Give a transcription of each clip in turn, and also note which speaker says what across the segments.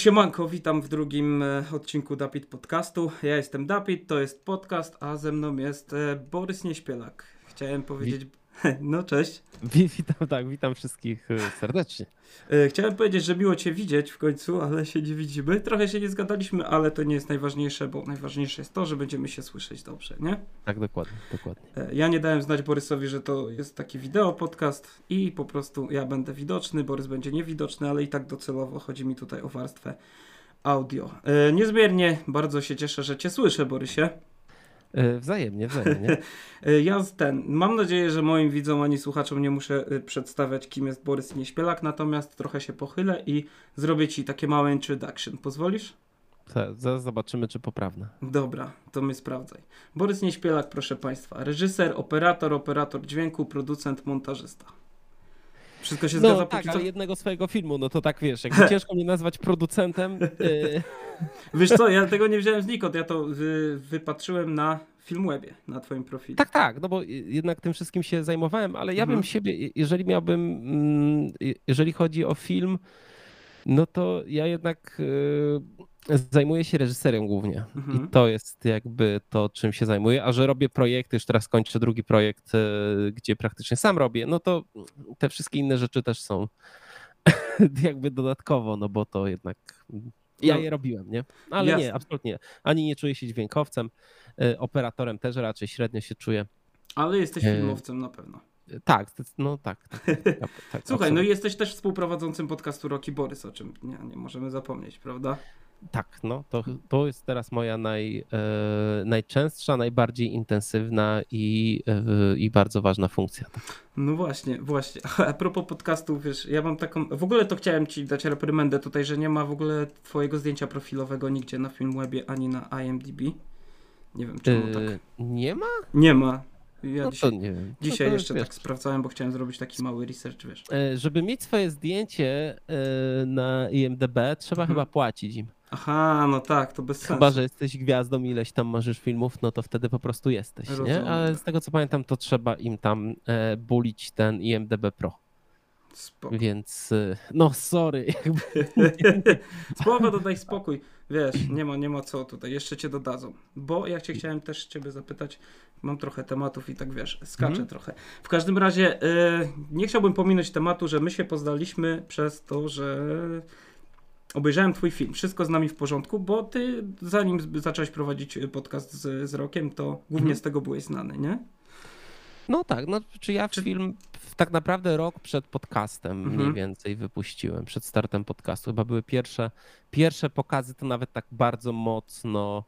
Speaker 1: Siemanko, witam w drugim e, odcinku Dapit Podcastu. Ja jestem Dapit, to jest podcast, a ze mną jest e, Borys Nieśpielak. Chciałem powiedzieć... No, cześć.
Speaker 2: Witam, tak, witam wszystkich e, serdecznie.
Speaker 1: E, chciałem powiedzieć, że miło Cię widzieć w końcu, ale się nie widzimy. Trochę się nie zgadaliśmy, ale to nie jest najważniejsze, bo najważniejsze jest to, że będziemy się słyszeć dobrze, nie?
Speaker 2: Tak, dokładnie, dokładnie.
Speaker 1: E, ja nie dałem znać Borysowi, że to jest taki wideo podcast i po prostu ja będę widoczny, Borys będzie niewidoczny, ale i tak docelowo chodzi mi tutaj o warstwę audio. Niezmiernie bardzo się cieszę, że Cię słyszę, Borysie.
Speaker 2: E, wzajemnie, wzajemnie.
Speaker 1: E, ja ten, mam nadzieję, że moim widzom ani słuchaczom nie muszę e, przedstawiać, kim jest Borys Nieśpielak, natomiast trochę się pochylę i zrobię Ci takie małe introduction. Pozwolisz?
Speaker 2: Tak, zaraz zobaczymy, czy poprawne.
Speaker 1: Dobra, to my sprawdzaj. Borys Nieśpielak, proszę Państwa. Reżyser, operator, operator dźwięku, producent, montażysta. Wszystko się
Speaker 2: no,
Speaker 1: zgadza?
Speaker 2: tak, ale jednego swojego filmu, no to tak wiesz, jakby ciężko mnie nazwać producentem. Yy...
Speaker 1: Wiesz co, ja tego nie wziąłem znikąd, ja to wy, wypatrzyłem na Filmwebie, na twoim profilu.
Speaker 2: Tak, tak, no bo jednak tym wszystkim się zajmowałem, ale ja mhm. bym siebie, jeżeli miałbym, mm, jeżeli chodzi o film, no to ja jednak y, zajmuję się reżyserem głównie mhm. i to jest jakby to, czym się zajmuję, a że robię projekty, już teraz kończę drugi projekt, y, gdzie praktycznie sam robię, no to te wszystkie inne rzeczy też są jakby dodatkowo, no bo to jednak ja no. je robiłem, nie? Ale Jasne. nie, absolutnie. Ani nie czuję się dźwiękowcem, y, operatorem też raczej średnio się czuję.
Speaker 1: Ale jesteś filmowcem na pewno.
Speaker 2: Tak, no tak. tak, tak, tak,
Speaker 1: tak Słuchaj, no jesteś też współprowadzącym podcastu Roki Borys, o czym nie, nie możemy zapomnieć, prawda?
Speaker 2: Tak, no to, to jest teraz moja naj, e, najczęstsza, najbardziej intensywna i, e, i bardzo ważna funkcja. Tak.
Speaker 1: No właśnie, właśnie. A propos podcastu, wiesz, ja mam taką. W ogóle to chciałem ci dać reprymendę tutaj, że nie ma w ogóle twojego zdjęcia profilowego nigdzie na Filmwebie ani na IMDb. Nie wiem, czemu e, tak.
Speaker 2: Nie ma?
Speaker 1: Nie ma.
Speaker 2: Ja no dzisiaj, wiem.
Speaker 1: dzisiaj no jeszcze wiesz. tak sprawdzałem, bo chciałem zrobić taki mały research, wiesz.
Speaker 2: Żeby mieć swoje zdjęcie na IMDb, trzeba mhm. chyba płacić im.
Speaker 1: Aha, no tak, to bez sensu.
Speaker 2: Chyba, że jesteś gwiazdą, ileś tam marzysz filmów, no to wtedy po prostu jesteś, Rozumiem. nie? Ale z tego co pamiętam, to trzeba im tam e, bulić ten IMDB Pro. Spoko. Więc, e, no sorry.
Speaker 1: Spoko, dodaj spokój. Wiesz, nie ma, nie ma co tutaj, jeszcze cię dodadzą. Bo ja cię chciałem też ciebie zapytać, mam trochę tematów i tak wiesz, skaczę mm. trochę. W każdym razie e, nie chciałbym pominąć tematu, że my się poznaliśmy przez to, że obejrzałem twój film, wszystko z nami w porządku, bo ty zanim zacząłeś prowadzić podcast z, z Rokiem, to głównie mhm. z tego byłeś znany, nie?
Speaker 2: No tak, no czy ja czy... film tak naprawdę rok przed podcastem mhm. mniej więcej wypuściłem, przed startem podcastu. Chyba były pierwsze, pierwsze pokazy, to nawet tak bardzo mocno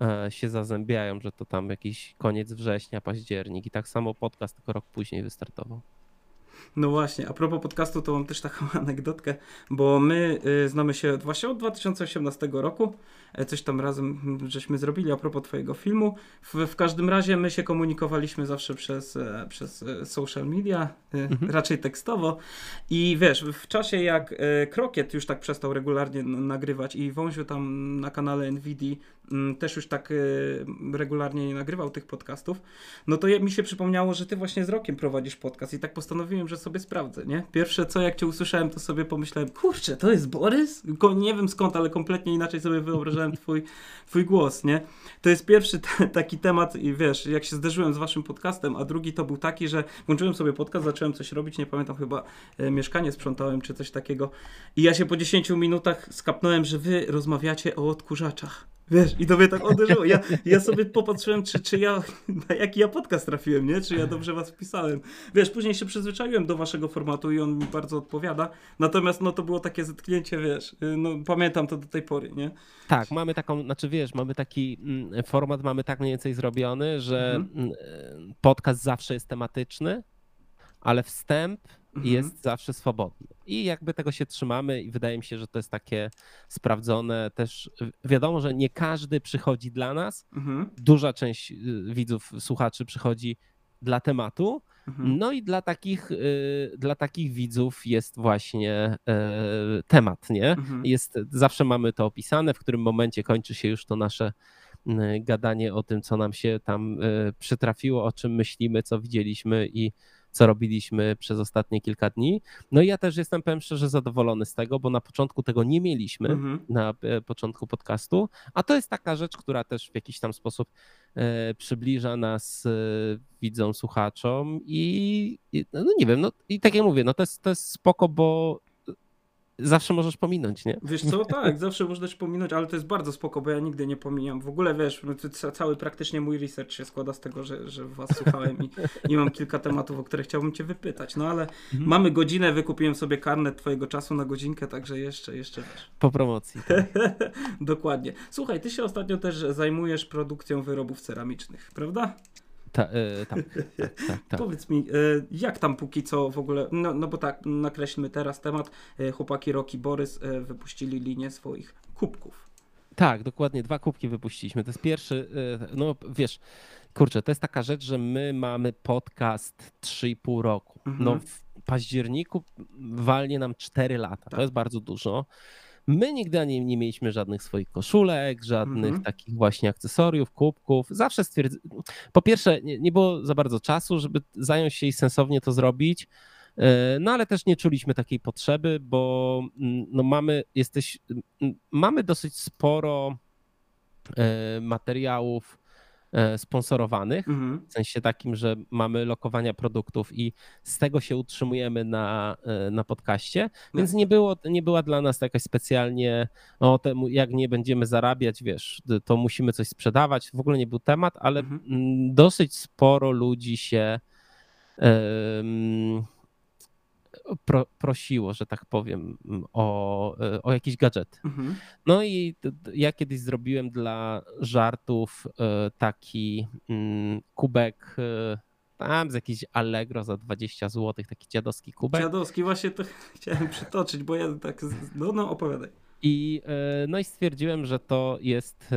Speaker 2: e, się zazębiają, że to tam jakiś koniec września, październik i tak samo podcast tylko rok później wystartował.
Speaker 1: No właśnie, a propos podcastu, to mam też taką anegdotkę, bo my y, znamy się właśnie od 2018 roku. E, coś tam razem mm, żeśmy zrobili a propos Twojego filmu. W, w każdym razie my się komunikowaliśmy zawsze przez, e, przez e, social media, mhm. raczej tekstowo. I wiesz, w czasie jak Krokiet już tak przestał regularnie nagrywać i Wąziu tam na kanale NVIDII mm, też już tak regularnie nie nagrywał tych podcastów, no to mi się przypomniało, że Ty właśnie z Rokiem prowadzisz podcast i tak postanowiłem, że sobie sprawdzę, nie? Pierwsze co, jak Cię usłyszałem, to sobie pomyślałem, kurczę, to jest Borys? Nie wiem skąd, ale kompletnie inaczej sobie wyobrażałem słyszałem twój, twój głos, nie? To jest pierwszy taki temat i wiesz, jak się zderzyłem z waszym podcastem, a drugi to był taki, że włączyłem sobie podcast, zacząłem coś robić, nie pamiętam, chyba e, mieszkanie sprzątałem czy coś takiego i ja się po 10 minutach skapnąłem, że wy rozmawiacie o odkurzaczach. Wiesz, i to mnie tak uderzyło. Ja, ja sobie popatrzyłem, czy, czy ja, na jaki ja podcast trafiłem, nie? Czy ja dobrze was wpisałem. Wiesz, później się przyzwyczaiłem do waszego formatu i on mi bardzo odpowiada. Natomiast no to było takie zetknięcie, wiesz, no pamiętam to do tej pory, nie?
Speaker 2: Tak, mamy taką, znaczy wiesz, mamy taki mm, format, mamy tak mniej więcej zrobiony, że mhm. Mm, podcast zawsze jest tematyczny, ale wstęp mhm. jest zawsze swobodny. I jakby tego się trzymamy i wydaje mi się, że to jest takie sprawdzone też. Wiadomo, że nie każdy przychodzi dla nas. Mhm. Duża część y, widzów, słuchaczy przychodzi dla tematu. Mhm. No i dla takich, y, dla takich widzów jest właśnie y, temat, nie? Mhm. Jest, zawsze mamy to opisane, w którym momencie kończy się już to nasze gadanie o tym, co nam się tam przytrafiło, o czym myślimy, co widzieliśmy i co robiliśmy przez ostatnie kilka dni. No i ja też jestem, powiem szczerze, zadowolony z tego, bo na początku tego nie mieliśmy, mhm. na e, początku podcastu, a to jest taka rzecz, która też w jakiś tam sposób e, przybliża nas e, widzom, słuchaczom i, i no nie wiem, no i tak jak mówię, no to jest, to jest spoko, bo zawsze możesz pominąć, nie?
Speaker 1: Wiesz co, tak, zawsze możesz pominąć, ale to jest bardzo spoko, bo ja nigdy nie pomijam. W ogóle wiesz, no, cały praktycznie mój research się składa z tego, że, że was słuchałem i, i mam kilka tematów, o które chciałbym cię wypytać. No ale mhm. mamy godzinę, wykupiłem sobie karnet twojego czasu na godzinkę, także jeszcze, jeszcze wiesz.
Speaker 2: Po promocji. Tak.
Speaker 1: Dokładnie. Słuchaj, ty się ostatnio też zajmujesz produkcją wyrobów ceramicznych, prawda?
Speaker 2: Ta, y, tak, tak, tak, tak,
Speaker 1: Powiedz mi, y, jak tam póki co w ogóle, no, no bo tak, nakreślmy teraz temat, y, chłopaki Roki Borys wypuścili linię swoich kubków.
Speaker 2: Tak, dokładnie, dwa kubki wypuściliśmy. To jest pierwszy, no wiesz, kurczę, to jest taka rzecz, że my mamy podcast 3,5 roku. Mhm. No w październiku walnie nam 4 lata, tak. to jest bardzo dużo. My nigdy nie, nie mieliśmy żadnych swoich koszulek, żadnych mhm. takich właśnie akcesoriów, kubków. Zawsze stwierdziliśmy, po pierwsze, nie, nie było za bardzo czasu, żeby zająć się i sensownie to zrobić. E, no ale też nie czuliśmy takiej potrzeby, bo mm, no mamy, jesteś, mamy dosyć sporo e, materiałów sponsorowanych, mhm. w sensie takim, że mamy lokowania produktów i z tego się utrzymujemy na, e, na podcaście, więc nie, było, nie była dla nas jakaś specjalnie, o temu, jak nie będziemy zarabiać, wiesz, to musimy coś sprzedawać, w ogóle nie był temat, ale mhm. dosyć sporo ludzi się um, pro, prosiło, że tak powiem, o, e, o jakiś gadżet. Mhm. No i ja kiedyś zrobiłem dla żartów e, taki mm, kubek e, tam z jakiś Allegro za 20 zł, taki dziadowski kubek.
Speaker 1: Dziadowski, właśnie to chciałem przytoczyć, bo ja tak, no, no opowiadaj.
Speaker 2: I, e, no i stwierdziłem, że to jest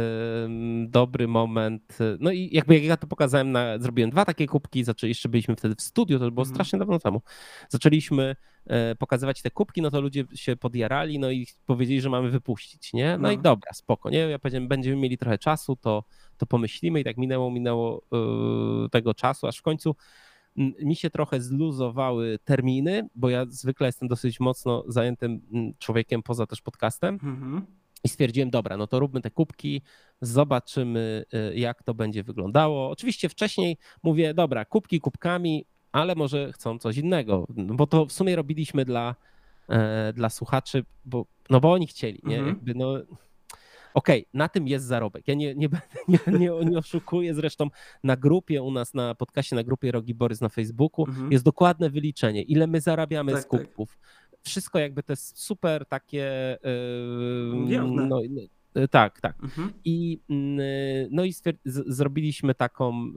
Speaker 2: dobry moment. No i jakby jak ja to pokazałem, na, zrobiłem dwa takie kubki, zaczęli, jeszcze byliśmy wtedy w studiu, to było mhm. strasznie dawno temu. Zaczęliśmy e, pokazywać te kubki, no to ludzie się podjarali, no i powiedzieli, że mamy wypuścić, nie? No, no. i dobra, spoko, nie? Ja powiedziałem, będziemy mieli trochę czasu, to, to pomyślimy i tak minęło, minęło yy, tego czasu, aż w końcu mi się trochę zluzowały terminy, bo ja zwykle jestem dosyć mocno zajętym człowiekiem poza też podcastem. Mhm. I stwierdziłem, dobra, no to róbmy te kubki, zobaczymy, y, jak to będzie wyglądało. Oczywiście wcześniej mówię, dobra, kubki kubkami, ale może chcą coś innego, no bo to w sumie robiliśmy dla, e, dla słuchaczy, bo, no bo oni chcieli, nie? Mhm. Jakby no, Okej, okay, na tym jest zarobek. Ja nie, nie, nie, nie, nie oszukuję. Zresztą na grupie u nas, na podcaście, na grupie Rogi Borys na Facebooku mhm. jest dokładne wyliczenie, ile my zarabiamy tak, z kubków. Tak. Wszystko jakby to jest super takie. Yy, no, y, tak, tak. Mhm. I, no i zrobiliśmy taką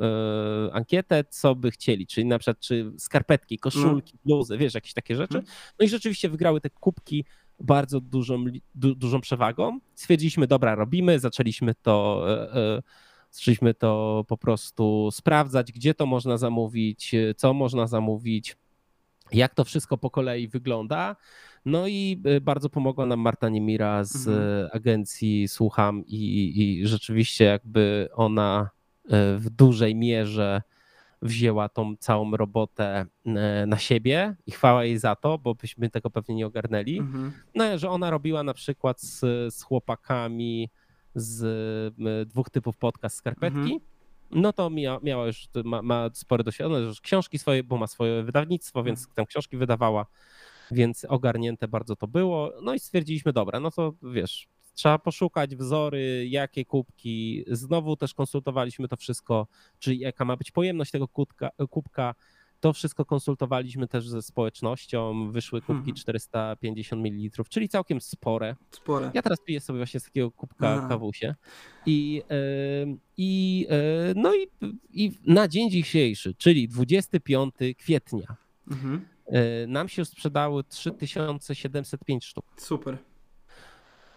Speaker 2: y, ankietę, co by chcieli, czyli na przykład czy skarpetki, koszulki, no. bluzy, wiesz, jakieś takie rzeczy. Mhm. No i rzeczywiście wygrały te kubki bardzo dużą, du, dużą przewagą. Stwierdziliśmy, dobra, robimy, zaczęliśmy to, e, e, zaczęliśmy to po prostu sprawdzać, gdzie to można zamówić, co można zamówić, jak to wszystko po kolei wygląda. No i e, bardzo pomogła nam Marta Niemira z mhm. agencji Słucham i, i rzeczywiście jakby ona w dużej mierze wzięła tą całą robotę e, na siebie i chwała jej za to, bo byśmy tego pewnie nie ogarnęli. Mhm. No, że ona robiła na przykład z, z chłopakami z dwóch typów podcast skarpetki. Mhm. No to mia, miała już, ma, ma spore doświadczenie, już książki swoje, bo ma swoje wydawnictwo, więc mhm. tam książki wydawała, więc ogarnięte bardzo to było. No i stwierdziliśmy, dobra, no to wiesz, Trzeba poszukać wzory, jakie kubki. Znowu też konsultowaliśmy to wszystko, czyli jaka ma być pojemność tego kubka. kubka. To wszystko konsultowaliśmy też ze społecznością. Wyszły kubki hmm. 450 ml, czyli całkiem spore.
Speaker 1: Spore.
Speaker 2: Ja teraz piję sobie właśnie z takiego kubka Aha. kawusie. I, yy, i, yy, no i, i na dzień dzisiejszy, czyli 25 kwietnia, mhm. yy, nam się sprzedały 3705 sztuk.
Speaker 1: Super.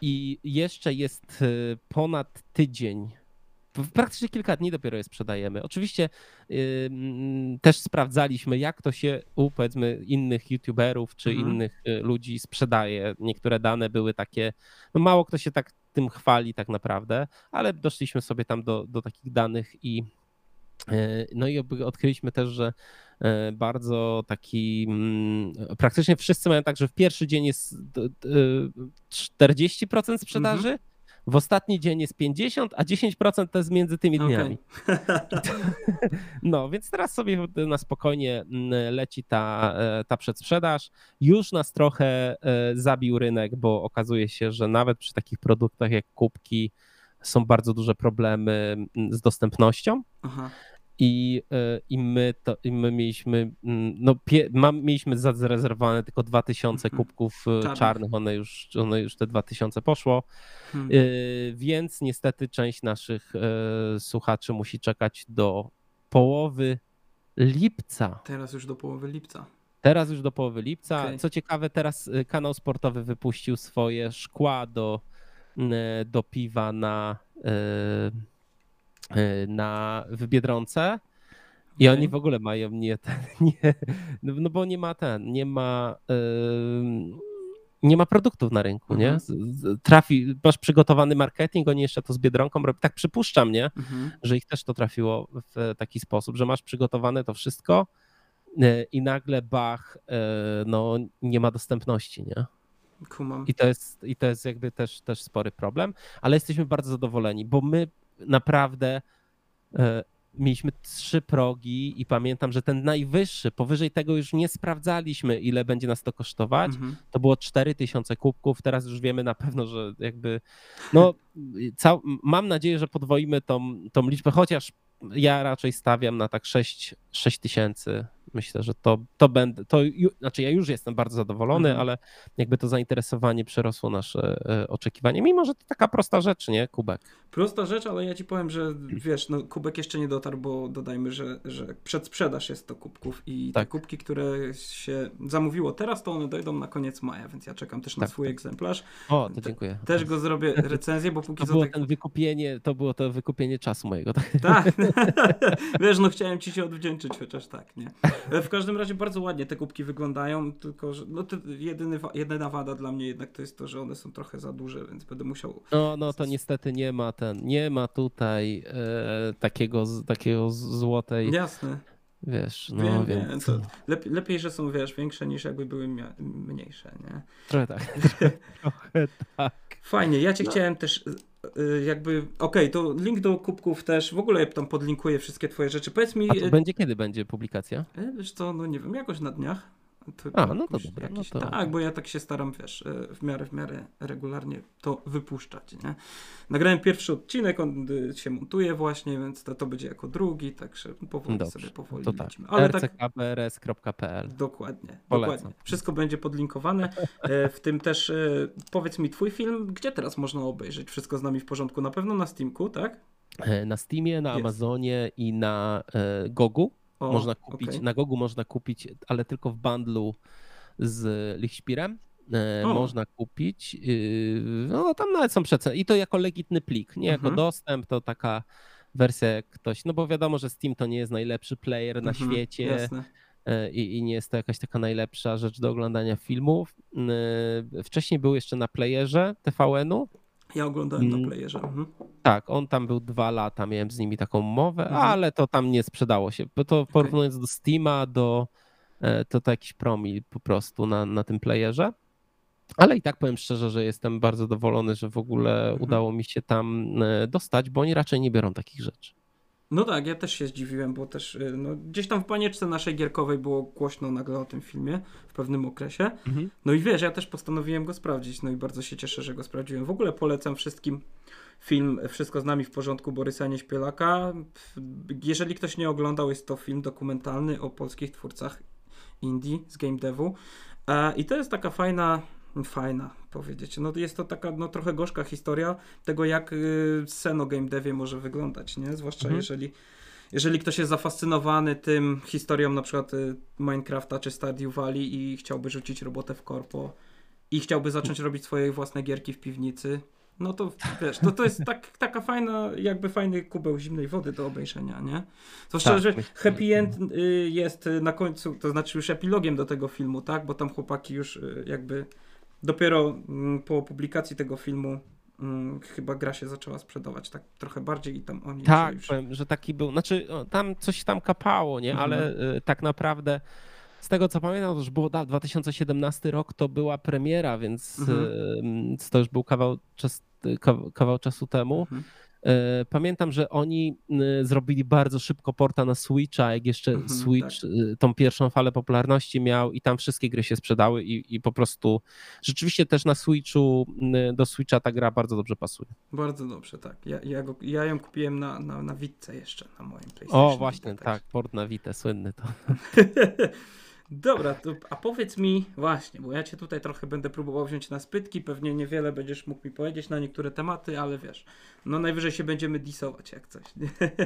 Speaker 2: I jeszcze jest y, ponad tydzień. Praktycznie kilka dni dopiero je sprzedajemy. Oczywiście yy, też sprawdzaliśmy, jak to się u powiedzmy innych youtuberów czy mhm. innych y, ludzi sprzedaje. Niektóre dane były takie, no mało kto się tak tym chwali tak naprawdę, ale doszliśmy sobie tam do, do takich danych i y, no i odkryliśmy też, że e, bardzo taki, mm, praktycznie wszyscy mają tak, że w pierwszy dzień jest 40% sprzedaży, mhm. w ostatni dzień jest 50%, a 10% to jest między tymi dniami. Okay. No, więc teraz sobie na spokojnie mm, leci ta, e, ta przedsprzedaż. Już nas trochę zabił rynek, bo okazuje się, że nawet przy takich produktach jak kubki, są bardzo duże problemy mm, z dostępnością. Aha. I, e, i, my to, i my mieliśmy, mm, no, pie, mam, mieliśmy zarezerwowane tylko 2000 mhm. kubków e, czarnych, czarnych one, już, one już te 2000 poszło, hmm. E, więc niestety część naszych słuchaczy musi czekać do połowy lipca.
Speaker 1: Teraz już do połowy lipca.
Speaker 2: Teraz już do połowy lipca. Okay. Co ciekawe, teraz kanał sportowy wypuścił swoje szkła do do piwa na, e, na w Biedronce. I okay. oni w ogóle mają nie ten, nie, no, no bo nie ma ten, nie ma nie ma produktów na rynku, nie? Mhm. Trafi, masz przygotowany marketing, oni jeszcze to z Biedronką robią. Tak przypuszczam, nie? Mhm. Że ich też to trafiło w taki sposób, że masz przygotowane to wszystko i nagle bach, no nie ma dostępności, nie?
Speaker 1: Kumam.
Speaker 2: I to jest, i to jest jakby też, też spory problem, ale jesteśmy bardzo zadowoleni, bo my naprawdę e, mieliśmy trzy progi i pamiętam, że ten najwyższy, powyżej tego już nie sprawdzaliśmy, ile będzie nas to kosztować. Mhm. To było 4000 kubków. Teraz już wiemy na pewno, że jakby. No, cał, mam nadzieję, że podwoimy tą, tą liczbę, chociaż ja raczej stawiam na tak 6, 6 tysięcy myślę, że to, to będę, to znaczy ja już jestem bardzo zadowolony, mhm. ale jakby to zainteresowanie przerosło nasze e, oczekiwania, mimo że to taka prosta rzecz, nie, kubek.
Speaker 1: Prosta rzecz, ale ja ci powiem, że wiesz, no kubek jeszcze nie dotarł, bo dodajmy, że, że przedsprzedaż jest to kubków i tak. te kubki, które się zamówiło teraz, to one dojdą na koniec maja, więc ja czekam też na tak, swój tak. egzemplarz.
Speaker 2: O, to dziękuję.
Speaker 1: Te, też go zrobię recenzję, bo póki
Speaker 2: to
Speaker 1: co...
Speaker 2: Było tak... ten wykupienie, to było to wykupienie czasu mojego. Tak,
Speaker 1: tak. wiesz, no chciałem ci się odwdzięczyć chociaż tak, nie? E, w każdym razie bardzo ładnie te kubki wyglądają, tylko że no, jedyny, jedyna wada dla mnie jednak to jest to, że one są trochę za duże, więc będę musiał...
Speaker 2: No, no to niestety nie ma ten, nie ma tutaj e, takiego, takiego złotej...
Speaker 1: Jasne.
Speaker 2: Wiesz, no
Speaker 1: wiem, więc... Wiem. Lepiej, lepiej, że są, wiesz, większe niż jakby były mniejsze, nie?
Speaker 2: Trochę tak. Trochę tak.
Speaker 1: Fajnie, ja cię no. chciałem też jakby, okej, okay, to link do kubków też, w ogóle tam podlinkuję wszystkie twoje rzeczy. Powiedz mi...
Speaker 2: Y, będzie kiedy będzie publikacja?
Speaker 1: E, wiesz co, no nie wiem, jakoś na dniach.
Speaker 2: To A, no to dobra.
Speaker 1: Jakiś,
Speaker 2: no to...
Speaker 1: Tak, bo ja tak się staram, wiesz, e, w miarę, w miarę regularnie to wypuszczać, nie? Nagrałem pierwszy odcinek, on y, się montuje właśnie, więc to, to będzie jako drugi, także powoli Dobrze, sobie powoli
Speaker 2: to tak. Ale rckbrs.pl
Speaker 1: Dokładnie, dokładnie. Wszystko będzie podlinkowane, e, w tym też e, powiedz mi twój film, gdzie teraz można obejrzeć? Wszystko z nami w porządku? Na pewno na Steamku, tak?
Speaker 2: Na Steamie, na Amazonie i na Gogu. O, można kupić, okay. na Gogu można kupić, ale tylko w bundlu z Lichspirem. E, można kupić. Y, no tam nawet są przeceny. I to jako legitny plik, nie jako mhm. dostęp, to taka wersja jak ktoś, no bo wiadomo, że Steam to nie jest najlepszy player na mhm, świecie. Jasne. E, I, I, nie jest to jakaś taka najlepsza rzecz do oglądania filmów. E, wcześniej był jeszcze na playerze TVN-u,
Speaker 1: ja oglądałem na mm. playerze. Mhm.
Speaker 2: Tak, on tam był dwa lata, miałem z nimi taką mowę, mhm. ale to tam nie sprzedało się. Bo to porównując okay. do Steama, do, e, to to jakiś promil po prostu na, na tym playerze. Ale i tak powiem szczerze, że jestem bardzo zadowolony, że w ogóle mhm. udało mi się tam e, dostać, bo oni raczej nie biorą takich rzeczy.
Speaker 1: No tak, ja też się zdziwiłem, bo też y, no, gdzieś tam w panieczce naszej gierkowej było głośno nagle o tym filmie w pewnym okresie. Mhm. No i wiesz, ja też postanowiłem go sprawdzić, no i bardzo się cieszę, że go sprawdziłem. W ogóle polecam wszystkim film Wszystko z nami w porządku Borysa Nieśpielaka. Jeżeli ktoś nie oglądał, jest to film dokumentalny o polskich twórcach indie z game devu. E, I to jest taka fajna fajna powiedzieć. No jest to taka no, trochę gorzka historia tego, jak y, seno game devie może wyglądać, nie? Zwłaszcza mhm. jeżeli jeżeli ktoś jest zafascynowany tym historią na przykład y, Minecrafta czy Stardew Valley i chciałby rzucić robotę w korpo i chciałby zacząć robić swoje własne gierki w piwnicy, no to wiesz, to, to jest tak, taka fajna, jakby fajny kubeł zimnej wody do obejrzenia, nie? Zwłaszcza, tak, że happy end y, jest na końcu, to znaczy już epilogiem do tego filmu, tak? Bo tam chłopaki już y, jakby dopiero mm, po publikacji tego filmu mm, chyba gra się zaczęła sprzedawać tak trochę bardziej i tam oni
Speaker 2: Tak,
Speaker 1: już...
Speaker 2: powiem, że taki był. Znaczy, tam coś tam kapało, nie?
Speaker 1: Mhm.
Speaker 2: Ale y, tak naprawdę. Z tego co pamiętam, to już było da, 2017 rok, to była premiera, więc
Speaker 1: Mhm.
Speaker 2: y, to już był kawał, czas, kawał, kawał czasu temu.
Speaker 1: Mhm.
Speaker 2: E, Pamiętam, że oni zrobili bardzo szybko porta na Switcha, jak jeszcze
Speaker 1: Mhm,
Speaker 2: Switch y, tą pierwszą falę popularności miał i tam wszystkie gry się sprzedały i, i po prostu rzeczywiście też na Switchu, do Switcha ta gra bardzo dobrze pasuje.
Speaker 1: Bardzo dobrze, tak. Ja, ja, go, ja ją kupiłem na, na, na Witce jeszcze, na moim PlayStation.
Speaker 2: O, właśnie, tak, port na Vita, słynny to.
Speaker 1: Dobra, to, a powiedz mi właśnie, bo ja cię tutaj trochę będę próbował wziąć na spytki, pewnie niewiele będziesz mógł mi powiedzieć na niektóre tematy, ale wiesz, no najwyżej się będziemy disować jak coś.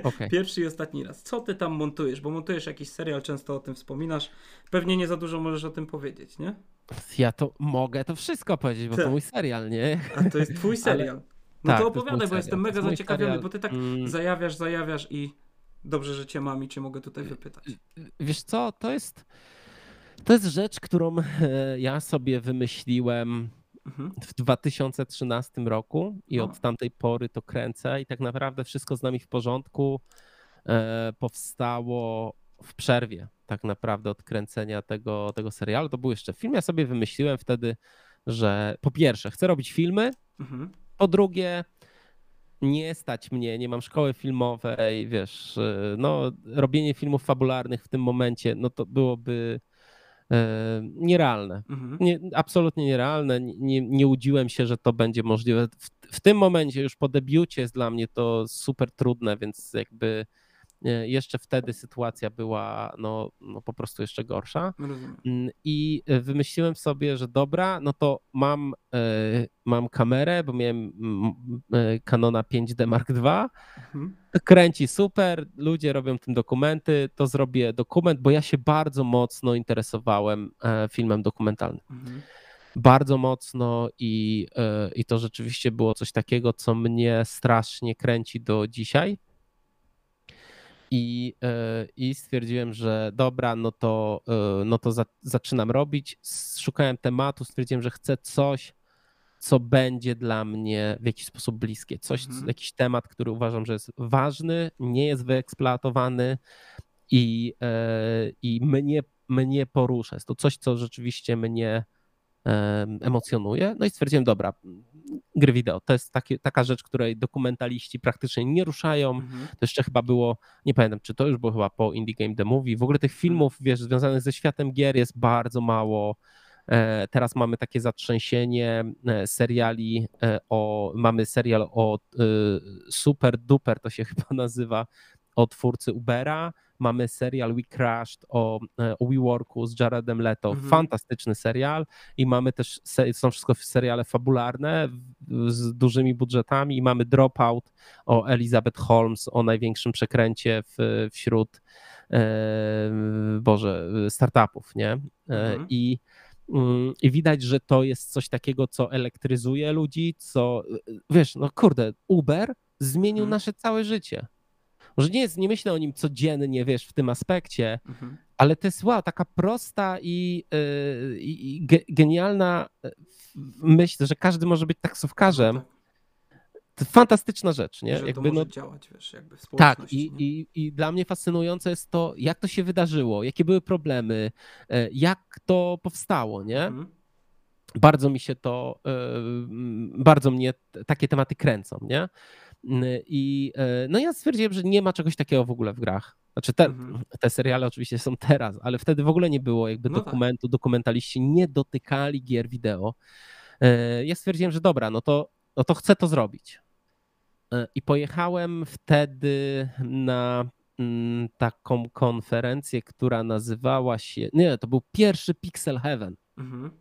Speaker 2: Okej.
Speaker 1: Pierwszy i ostatni raz. Co ty tam montujesz? Bo montujesz jakiś serial, często o tym wspominasz. Pewnie nie za dużo możesz o tym powiedzieć, nie?
Speaker 2: Ja to mogę to wszystko powiedzieć, bo
Speaker 1: Tak.
Speaker 2: to mój serial, nie?
Speaker 1: A to jest twój serial. No
Speaker 2: tak,
Speaker 1: to
Speaker 2: to
Speaker 1: opowiadaj, bo
Speaker 2: serial.
Speaker 1: jestem
Speaker 2: To
Speaker 1: mega
Speaker 2: jest
Speaker 1: zaciekawiony,
Speaker 2: serial.
Speaker 1: bo ty tak
Speaker 2: Mm.
Speaker 1: zajawiasz, zajawiasz i dobrze, że cię mam i cię mogę tutaj wypytać.
Speaker 2: Wiesz co, to jest, to jest rzecz, którą e, ja sobie wymyśliłem
Speaker 1: Mhm.
Speaker 2: w 2013 roku i od tamtej pory to kręcę i tak naprawdę wszystko z nami w porządku e, powstało w przerwie tak naprawdę od kręcenia tego, tego serialu. To był jeszcze film. Ja sobie wymyśliłem wtedy, że po pierwsze chcę robić filmy,
Speaker 1: Mhm.
Speaker 2: po drugie nie stać mnie, nie mam szkoły filmowej, wiesz, e, no robienie filmów fabularnych w tym momencie, no to byłoby nierealne.
Speaker 1: Mhm.
Speaker 2: Nie, absolutnie nierealne. Nie, nie łudziłem się, że to będzie możliwe. W, w tym momencie, już po debiucie, jest dla mnie to super trudne, więc jakby e, jeszcze wtedy sytuacja była no, no po prostu jeszcze gorsza.
Speaker 1: Rozumiem.
Speaker 2: Mm, I e, wymyśliłem sobie, że dobra, no to mam, e, mam kamerę, bo miałem e, Canona 5D Mark II.
Speaker 1: Mhm.
Speaker 2: Kręci super, ludzie robią tym dokumenty, to zrobię dokument, bo ja się bardzo mocno interesowałem e, filmem dokumentalnym
Speaker 1: Mhm.
Speaker 2: bardzo mocno i, e, i to rzeczywiście było coś takiego, co mnie strasznie kręci do dzisiaj. I, e, I stwierdziłem, że dobra, no to, e, no to za, zaczynam robić. Szukałem tematu, stwierdziłem, że chcę coś, co będzie dla mnie w jakiś sposób bliskie. Coś,
Speaker 1: Mhm.
Speaker 2: jakiś temat, który uważam, że jest ważny, nie jest wyeksploatowany i, e, i mnie, mnie porusza. Jest to coś, co rzeczywiście mnie emocjonuje. No i stwierdziłem, dobra, gry wideo to jest takie, taka rzecz, której dokumentaliści praktycznie nie ruszają.
Speaker 1: Mhm.
Speaker 2: To jeszcze chyba było, nie pamiętam, czy to już było chyba po Indie Game The Movie. W ogóle tych filmów, wiesz, związanych ze światem gier jest bardzo mało. E, Teraz mamy takie zatrzęsienie e, seriali e, o, mamy serial o e, Super Duper, to się chyba nazywa, o twórcy Ubera. Mamy serial We Crashed o, e, o WeWorku z Jaredem Leto.
Speaker 1: Mhm.
Speaker 2: Fantastyczny serial. I mamy też, są wszystko seriale fabularne z dużymi budżetami. I mamy Dropout o Elizabeth Holmes, o największym przekręcie w, wśród e, Boże, startupów, nie? E,
Speaker 1: Mhm.
Speaker 2: I, mm, I widać, że to jest coś takiego, co elektryzuje ludzi, co wiesz, no kurde, Uber zmienił
Speaker 1: Mhm.
Speaker 2: nasze całe życie. Może nie jest, nie myślę o nim codziennie, wiesz, w tym aspekcie,
Speaker 1: Mhm.
Speaker 2: ale to jest wow, taka prosta i, yy, i i ge- genialna yy, myśl, że każdy może być taksówkarzem.
Speaker 1: Tak,
Speaker 2: To fantastyczna rzecz, nie?
Speaker 1: że to
Speaker 2: Jakby,
Speaker 1: może
Speaker 2: no,
Speaker 1: działać, wiesz, jakby w
Speaker 2: tak, i,
Speaker 1: nie?
Speaker 2: i, i dla mnie fascynujące jest to, jak to się wydarzyło, jakie były problemy, e, jak to powstało, nie?
Speaker 1: Mhm.
Speaker 2: Bardzo mi się to, e, bardzo mnie takie tematy kręcą, nie? I e, no ja stwierdziłem, że nie ma czegoś takiego w ogóle w grach. Znaczy te,
Speaker 1: Mhm.
Speaker 2: te seriale oczywiście są teraz, ale wtedy w ogóle nie było jakby
Speaker 1: No tak.
Speaker 2: dokumentu, dokumentaliści nie dotykali gier wideo. E, Ja stwierdziłem, że dobra, no to, no to chcę to zrobić. E, I pojechałem wtedy na mm, taką konferencję, która nazywała się. Nie, to był pierwszy Pixel Heaven.
Speaker 1: Mhm.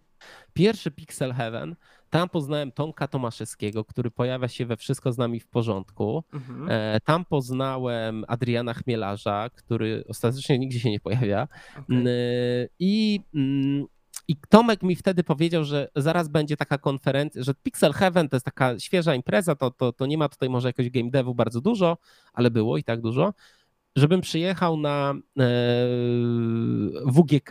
Speaker 2: Pierwszy Pixel Heaven. Tam poznałem Tomka Tomaszewskiego, który pojawia się we Wszystko z nami w porządku.
Speaker 1: Mhm.
Speaker 2: E, Tam poznałem Adriana Chmielarza, który ostatecznie nigdzie się nie pojawia. Mm, I, mm, I Tomek mi wtedy powiedział, że zaraz będzie taka konferencja, że Pixel Heaven to jest taka świeża impreza, to, to, to nie ma tutaj może jakiegoś game devu bardzo dużo, ale było i tak dużo, żebym przyjechał na e, WGK.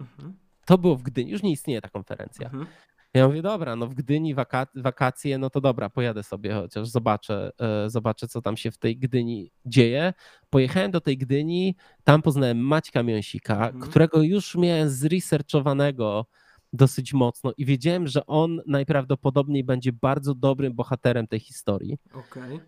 Speaker 1: Mhm.
Speaker 2: To było w Gdyni, już nie istnieje ta konferencja.
Speaker 1: Mhm.
Speaker 2: Ja mówię, dobra, no w Gdyni waka wakacje, no to dobra, pojadę sobie chociaż zobaczę, e, zobaczę, co tam się w tej Gdyni dzieje. Pojechałem do tej Gdyni, tam poznałem Maćka Miąsika, mhm. którego już miałem zresearchowanego dosyć mocno i wiedziałem, że on najprawdopodobniej będzie bardzo dobrym bohaterem tej historii.
Speaker 1: Okay.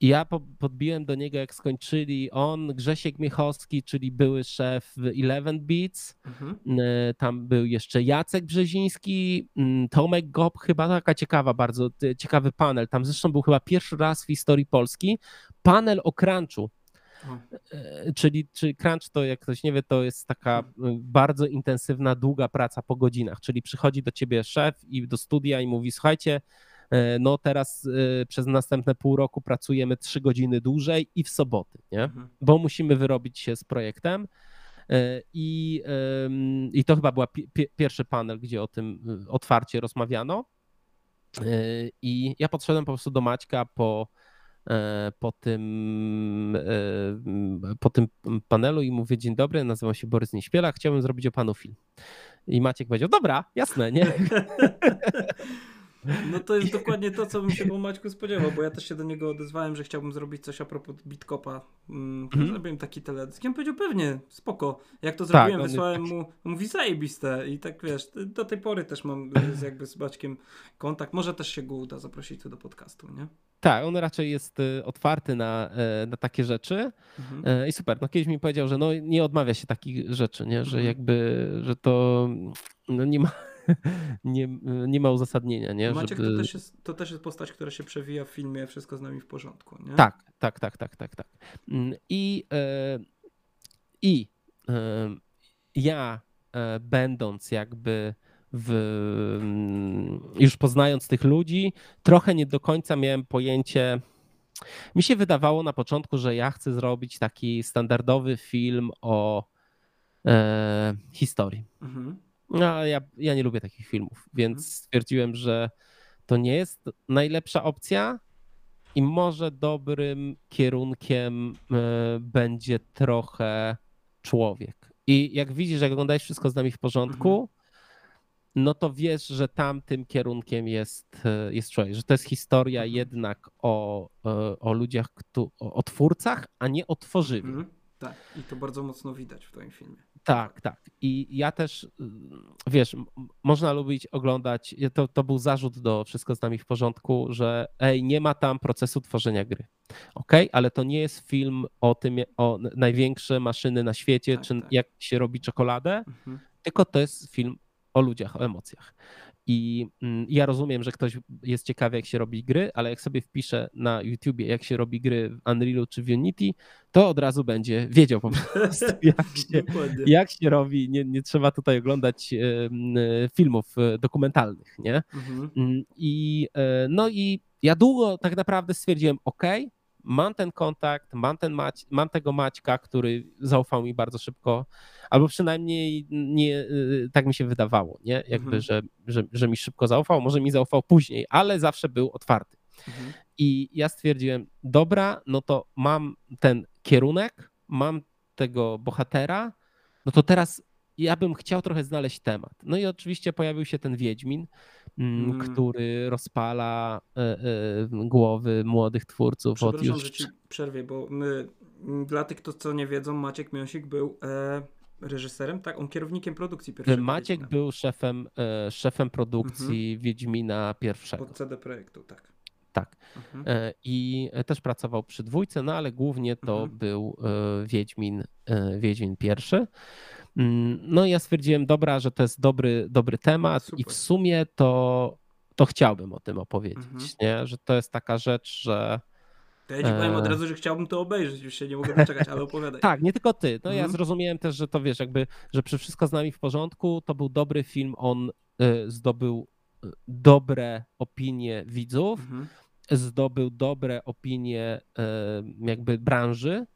Speaker 2: I ja podbiłem do niego, jak skończyli on, Grzesiek Miechowski, czyli były szef Eleven Beats. Mhm. E, tam był jeszcze Jacek Brzeziński, Tomek Gob, chyba taka ciekawa, bardzo ciekawy panel. Tam zresztą był chyba pierwszy raz w historii Polski panel o crunchu. E, czyli czy crunch to, jak ktoś nie wie, to jest taka mhm. bardzo intensywna, długa praca po godzinach. Czyli przychodzi do ciebie szef i do studia i mówi: Słuchajcie, E, no teraz e, przez następne pół roku pracujemy trzy godziny dłużej i w soboty, nie? Mhm. Bo musimy wyrobić się z projektem. E, I, I to chyba był pierwszy panel, gdzie o tym otwarcie rozmawiano. I ja podszedłem po prostu do Maćka po, po, tym, po tym panelu i mówię: Dzień dobry, nazywam się Borys Nieśpiela, chciałbym zrobić o panu film. I Maciek powiedział: Dobra, jasne, nie?
Speaker 1: No to jest dokładnie to, co bym się po Maćku spodziewał, bo ja też się do niego odezwałem, że chciałbym zrobić coś a propos Bitkopa. Mm, mm. Zrobiłem taki teledysk. Ja powiedział, pewnie, spoko. Jak to tak, zrobiłem, tak, wysłałem mu, mówi zajebiste i tak wiesz, do tej pory też mam jakby z Maćkiem kontakt. Może też się go uda zaprosić tu do podcastu, nie?
Speaker 2: Tak, on raczej jest y, otwarty na, e, na takie rzeczy mhm. E, i super. No kiedyś mi powiedział, że no nie odmawia się takich rzeczy, nie? że mhm. jakby, że to no nie ma nie, nie ma uzasadnienia. Nie?
Speaker 1: Maciek Żeby... to, też jest, to też jest postać, która się przewija w filmie Wszystko z nami w porządku. Nie?
Speaker 2: Tak, tak, tak, tak, tak, tak. Mm, I, e, i e, ja e, będąc jakby w, mm, już poznając tych ludzi, trochę nie do końca miałem pojęcie. Mi się wydawało na początku, że ja chcę zrobić taki standardowy film o e, historii. Mhm. No, ja, ja nie lubię takich filmów, więc mhm. stwierdziłem, że to nie jest najlepsza opcja i może dobrym kierunkiem e, będzie trochę człowiek. I jak widzisz, jak oglądałeś wszystko z nami w porządku, mhm. no to wiesz, że tam tym kierunkiem jest, e, jest człowiek, że to jest historia mhm. jednak o, e, o ludziach, o, twórcach, a nie o tworzywie.
Speaker 1: Tak, i to bardzo mocno widać w twoim filmie.
Speaker 2: Tak, tak. I ja też, y, wiesz, można lubić oglądać, to, to był zarzut do Wszystko z nami w porządku, że ej, nie ma tam procesu tworzenia gry. Ok, ale to nie jest film o tym, o największe maszyny na świecie, tak, czy tak. jak się robi czekoladę, mhm. tylko to jest film o ludziach, o emocjach. I mm, ja rozumiem, że ktoś jest ciekawy, jak się robi gry, ale jak sobie wpiszę na YouTubie, jak się robi gry w Unrealu czy w Unity, to od razu będzie wiedział po prostu, jak się, jak się robi. Nie, nie trzeba tutaj oglądać filmów e, dokumentalnych, nie? Mhm. Mm, I e, no i ja długo tak naprawdę stwierdziłem, ok, mam ten kontakt, mam, ten Mać, mam tego Maćka, który zaufał mi bardzo szybko, albo przynajmniej nie, y, tak mi się wydawało, nie? Jakby, mhm. że, że, że mi szybko zaufał, może mi zaufał później, ale zawsze był otwarty. Mhm. I ja stwierdziłem, dobra, no to mam ten kierunek, mam tego bohatera, no to teraz ja bym chciał trochę znaleźć temat. No i oczywiście pojawił się ten Wiedźmin, mm. który rozpala e, e, głowy młodych twórców.
Speaker 1: Od już... że ci przerwie, bo my, dla tych, kto co nie wiedzą, Maciek Miąsik był e, reżyserem, tak? On kierownikiem produkcji pierwszego.
Speaker 2: Maciek Wiedźmina. był szefem, e, szefem produkcji mhm. Wiedźmina pierwszego.
Speaker 1: Od CD Projektu, tak.
Speaker 2: Tak. Mhm. E, I też pracował przy dwójce, no ale głównie to mhm. był Wiedźmin, Wiedźmin pierwszy. Mm, no i ja stwierdziłem, dobra, że to jest dobry, dobry temat Super. i w sumie to, to chciałbym o tym opowiedzieć, mhm. nie? że to jest taka rzecz, że
Speaker 1: to ja ci powiem od e. razu, że chciałbym to obejrzeć, już się nie mogę doczekać, ale opowiadaj.
Speaker 2: tak, nie tylko ty. No mhm. ja zrozumiałem też, że to wiesz, jakby, że przy wszystko z nami w porządku, to był dobry film, on y, zdobył y, dobre opinie widzów, mhm. zdobył dobre opinie jakby branży,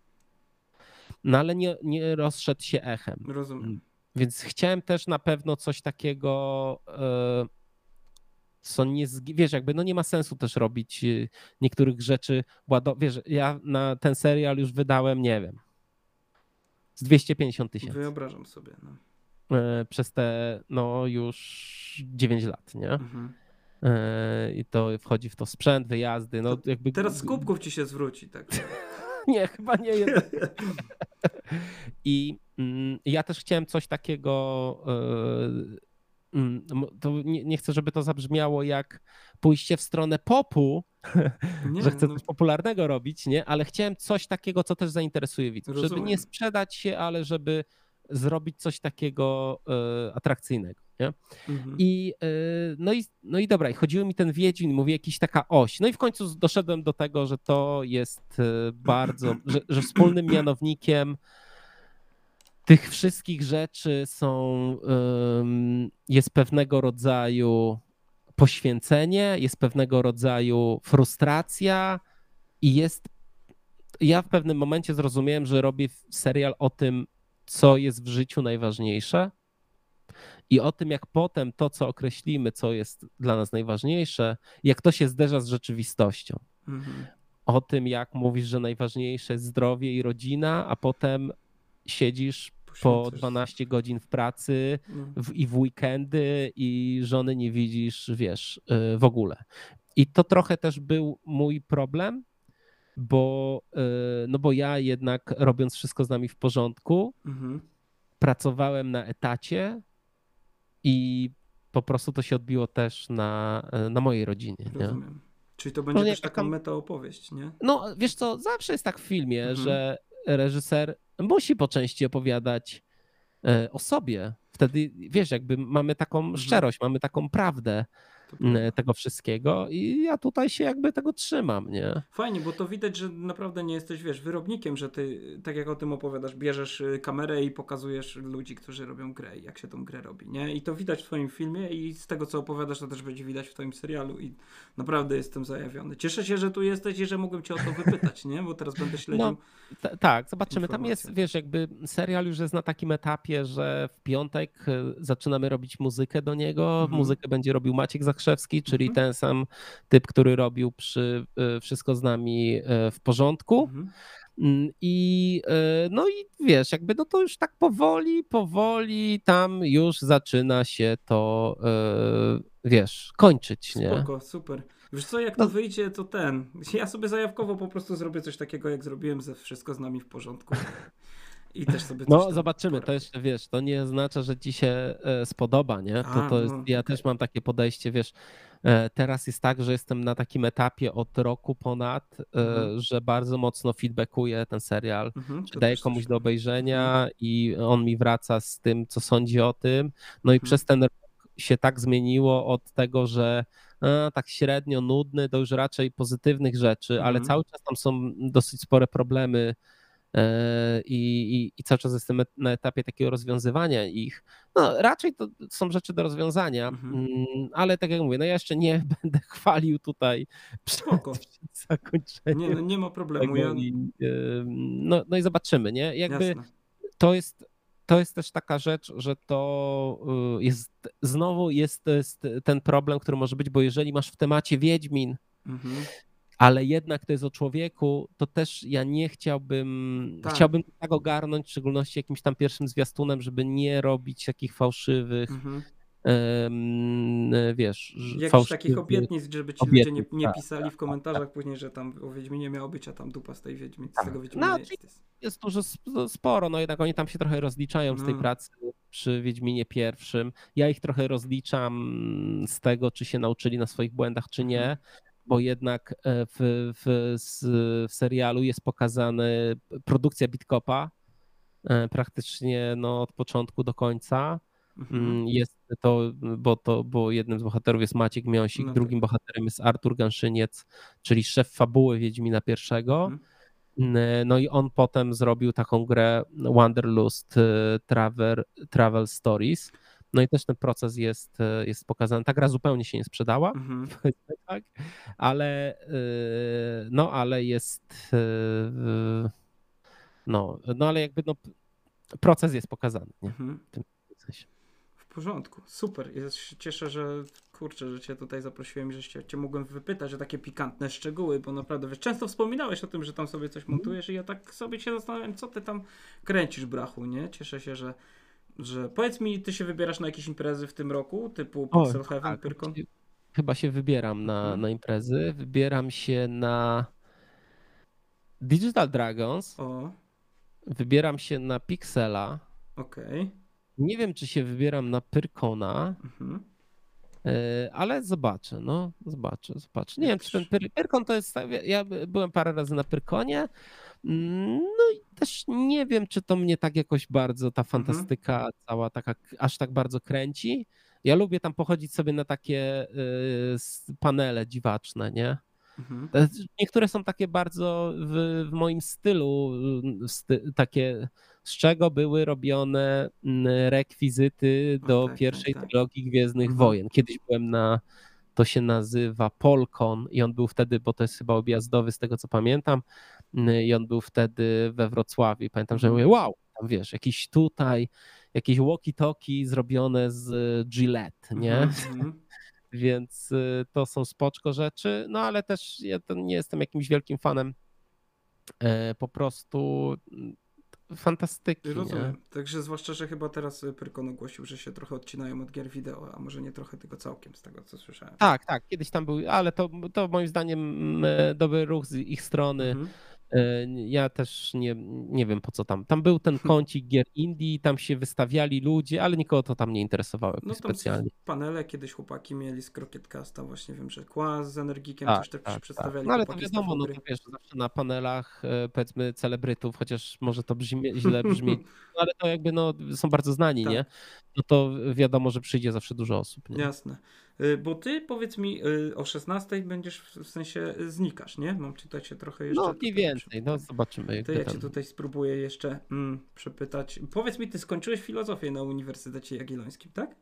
Speaker 2: no ale nie, nie rozszedł się echem.
Speaker 1: Rozumiem.
Speaker 2: Więc chciałem też na pewno coś takiego, e, co nie, wiesz, jakby no nie ma sensu też robić e, niektórych rzeczy, wiesz, ja na ten serial już wydałem, nie wiem, z 250 tysięcy.
Speaker 1: Wyobrażam sobie, no.
Speaker 2: przez te no już 9 lat, nie? Mhm. I to wchodzi w to sprzęt, wyjazdy. No, jakby...
Speaker 1: Teraz z kubków ci się zwróci, tak?
Speaker 2: nie, chyba nie jest. I mm, ja też chciałem coś takiego. Mm, to nie, nie, chcę, żeby to zabrzmiało jak pójście w stronę popu, nie, że chcę no... coś popularnego robić, nie? Ale chciałem coś takiego, co też zainteresuje widzów. Rozumiem. Żeby nie sprzedać się, ale żeby zrobić coś takiego y, atrakcyjnego. Nie? Mhm. I, y, no, i, no i dobra, i chodziło mi ten Wiedźmin, mówię, jakiś taka oś. No i w końcu doszedłem do tego, że to jest y, bardzo, że, że wspólnym mianownikiem tych wszystkich rzeczy są, jest pewnego rodzaju poświęcenie, jest pewnego rodzaju frustracja i jest. Ja w pewnym momencie zrozumiałem, że robię serial o tym, co jest w życiu najważniejsze i o tym, jak potem to, co określimy, co jest dla nas najważniejsze, jak to się zderza z rzeczywistością. Mhm. O tym, jak mówisz, że najważniejsze jest zdrowie i rodzina, a potem siedzisz po 12 godzin w pracy w, i w weekendy i żony nie widzisz, wiesz, y, w ogóle. I to trochę też był mój problem, bo, y, no bo ja jednak robiąc wszystko z nami w porządku, mhm. pracowałem na etacie i po prostu to się odbiło też na, na mojej rodzinie. Rozumiem. Nie?
Speaker 1: Czyli to będzie no, też taka meta opowieść, nie?
Speaker 2: No wiesz co, zawsze jest tak w filmie, mhm. że reżyser musi po części opowiadać e, o sobie. Wtedy, wiesz, jakby mamy taką mhm. szczerość, mamy taką prawdę tego wszystkiego i ja tutaj się jakby tego trzymam, nie?
Speaker 1: Fajnie, bo to widać, że naprawdę nie jesteś, wiesz, wyrobnikiem, że ty, tak jak o tym opowiadasz, bierzesz y, kamerę i pokazujesz ludzi, którzy robią grę i jak się tą grę robi, nie? I to widać w twoim filmie i z tego, co opowiadasz, to też będzie widać w twoim serialu i naprawdę jestem zajawiony. Cieszę się, że tu jesteś i że mogłem cię o to wypytać, nie? Bo teraz będę śledził. No,
Speaker 2: tak, zobaczymy. Tam jest, wiesz, jakby serial już jest na takim etapie, że w piątek y, zaczynamy robić muzykę do niego. Mhm. Muzykę będzie robił Maciek Zach Krzewski, czyli mhm. ten sam typ, który robił przy e, Wszystko z nami e, w porządku. Mhm. Mm, I e, no i wiesz, jakby no to już tak powoli, powoli tam już zaczyna się to, wiesz, kończyć, nie?
Speaker 1: Spoko, super. Wiesz co, jak to no. wyjdzie, to ten. Ja sobie zajawkowo po prostu zrobię coś takiego, jak zrobiłem ze Wszystko z nami w porządku. I też sobie
Speaker 2: No zobaczymy, to jeszcze wiesz, to nie oznacza, że ci się e, spodoba, nie? To, to jest, no, ja też mam takie podejście, wiesz, e, teraz jest tak, że jestem na takim etapie od roku ponad, e, mhm. że bardzo mocno feedbackuję ten serial, mhm, daję komuś do obejrzenia mhm. i on mi wraca z tym, co sądzi o tym. No i mhm. przez ten rok się tak zmieniło od tego, że a, tak średnio nudny, do już raczej pozytywnych rzeczy, ale mhm. cały czas tam są dosyć spore problemy i, i, i cały czas jestem na etapie takiego rozwiązywania ich. No, raczej to są rzeczy do rozwiązania, mhm. Mm, ale tak jak mówię, no ja jeszcze nie będę chwalił tutaj przed, przed zakończeniem.
Speaker 1: Nie, no nie ma problemu. Ja... I,
Speaker 2: no, no i zobaczymy, nie? Jakby Jasne. to jest to jest też taka rzecz, że to y, jest znowu jest, jest ten problem, który może być, bo jeżeli masz w temacie Wiedźmin, mhm ale jednak to jest o człowieku, to też ja nie chciałbym, tak. chciałbym tak ogarnąć, w szczególności jakimś tam pierwszym zwiastunem, żeby nie robić takich fałszywych, mhm. Um, wiesz,
Speaker 1: Jakichś takich obietnic, żeby ci obietnic, ludzie nie, nie tak, pisali tak, w komentarzach tak, później, że tam o Wiedźminie miało być, a tam dupa z tej Wiedźmin, z tego Wiedźmina no, jest.
Speaker 2: jest. Jest dużo, sporo, no jednak oni tam się trochę rozliczają no. z tej no. pracy przy Wiedźminie pierwszym. Ja ich trochę rozliczam z tego, czy się nauczyli na swoich błędach, czy nie. Mhm bo jednak e, w, w, w serialu jest pokazana produkcja Bitkopa e, praktycznie no, od początku do końca. Mhm. Mm, jest to bo, to, bo jednym z bohaterów jest Maciek Miąsik, no drugim tak. bohaterem jest Artur Ganszyniec, czyli szef fabuły Wiedźmina pierwszego. Mhm. E, no i on potem zrobił taką grę Wanderlust Travel, Travel Stories, no i też ten proces jest, e, jest pokazany. Ta gra zupełnie się nie sprzedała, mhm. tak, ale, e, no, ale jest. E, no, no ale jakby no, proces jest pokazany. Nie? Mhm. W tym
Speaker 1: sensie. W porządku, super. Ja się cieszę, że kurczę, że cię tutaj zaprosiłem i że cię, cię mogłem wypytać o takie pikantne szczegóły, bo naprawdę wiesz, często wspominałeś o tym, że tam sobie coś montujesz i ja tak sobie się zastanawiam, co ty tam kręcisz, brachu, nie? Cieszę się, że że powiedz mi, ty się wybierasz na jakieś imprezy w tym roku, typu Pixel Heaven, tak, Pyrkon?
Speaker 2: Chyba się wybieram na, hmm. na imprezy. Wybieram się na Digital Dragons. O. Wybieram się na Pixela.
Speaker 1: Okej. Okay.
Speaker 2: Nie wiem, czy się wybieram na Pyrkona. Mhm. E, ale zobaczę, no, zobaczę, zobaczę. Nie wiem, czy ten Pyrkon to jest. Ja byłem parę razy na Pyrkonie. Mm, no i też nie wiem, czy to mnie tak jakoś bardzo ta mhm. fantastyka mhm. cała taka aż tak bardzo kręci. Ja lubię tam pochodzić sobie na takie y, panele dziwaczne, nie? Mhm. Niektóre są takie bardzo w, w moim stylu, sty, takie z czego były robione rekwizyty do tak, pierwszej tak, tak. trylogii Gwiezdnych mhm. Wojen. Kiedyś byłem na, to się nazywa Polkon i on był wtedy, bo to jest chyba objazdowy z tego co pamiętam, i on był wtedy we Wrocławiu. Pamiętam, że mówię, wow, tam wiesz, jakiś tutaj, jakieś walkie-talkie zrobione z Gillette, nie? Mm-hmm. Więc y, to są spoczko rzeczy, no ale też ja nie jestem jakimś wielkim fanem e, po prostu mm, fantastyki.
Speaker 1: Rozumiem.
Speaker 2: Nie?
Speaker 1: Także zwłaszcza, że chyba teraz Pyrkon ogłosił, że się trochę odcinają od gier wideo, a może nie trochę tylko całkiem z tego, co słyszałem.
Speaker 2: Tak, tak, kiedyś tam był, ale to, to moim zdaniem dobry ruch z ich strony. Mhm. E, ja też nie, nie wiem po co tam. Tam był ten kącik gier indie, tam się wystawiali ludzie, ale nikogo to tam nie interesowało no, specjalnie.
Speaker 1: panele kiedyś chłopaki mieli z Krokietkasta, właśnie wiem, że Kłas z Energikiem tak, coś tak, tak, przedstawiali.
Speaker 2: No ale to wiadomo, no to wiesz, zawsze na panelach e, powiedzmy celebrytów, chociaż może to brzmi, źle brzmi, no ale to jakby no, są bardzo znani, tak. nie? No to wiadomo, że przyjdzie zawsze dużo osób. Nie?
Speaker 1: Jasne. Y, bo ty powiedz mi y, o 16 będziesz w sensie y, znikasz, nie? Mam czytać się trochę jeszcze.
Speaker 2: No mniej więcej, no zobaczymy.
Speaker 1: To ja cię tutaj spróbuję jeszcze mm, przepytać. Powiedz mi, ty skończyłeś filozofię na Uniwersytecie Jagiellońskim, tak?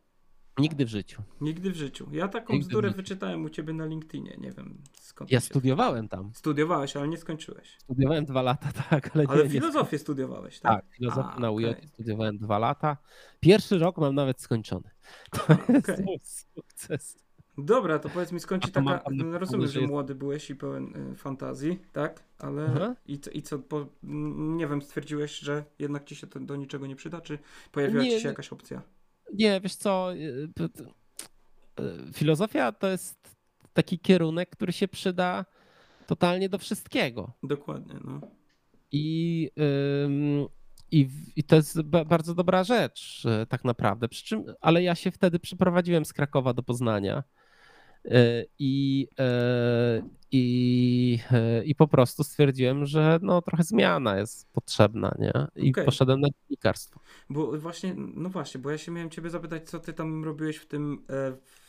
Speaker 2: Nigdy w życiu.
Speaker 1: Nigdy w życiu. Ja taką Nigdy bzdurę wyczytałem u ciebie na LinkedInie. Nie wiem skąd.
Speaker 2: Ja studiowałem tam.
Speaker 1: Studiowałeś, ale nie skończyłeś.
Speaker 2: Studiowałem dwa lata, tak. Ale,
Speaker 1: ale nie, filozofię nie... studiowałeś, tak?
Speaker 2: Tak, filozofię A, na UJ okay. studiowałem dwa lata. Pierwszy rok mam nawet skończony. To A, jest okay. sukces.
Speaker 1: Dobra, to powiedz mi, skąd ci taka... No, rozumiem, że młody byłeś i pełen y, fantazji, tak? Ale i co, i co po, nie wiem, stwierdziłeś, że jednak ci się to do niczego nie przyda, czy pojawiła nie, ci się jakaś opcja?
Speaker 2: Nie, wiesz co, y, y, filozofia to jest taki kierunek, który się przyda totalnie do wszystkiego.
Speaker 1: Dokładnie, no.
Speaker 2: I, i, i to jest bardzo dobra rzecz tak naprawdę. Przy czym, ale ja się wtedy przeprowadziłem z Krakowa do Poznania I, e, i, e, I po prostu stwierdziłem, że no, trochę zmiana jest potrzebna, nie? I okay. poszedłem na dziennikarstwo.
Speaker 1: Bo właśnie, no właśnie, bo ja się miałem ciebie zapytać, co ty tam robiłeś w tym, w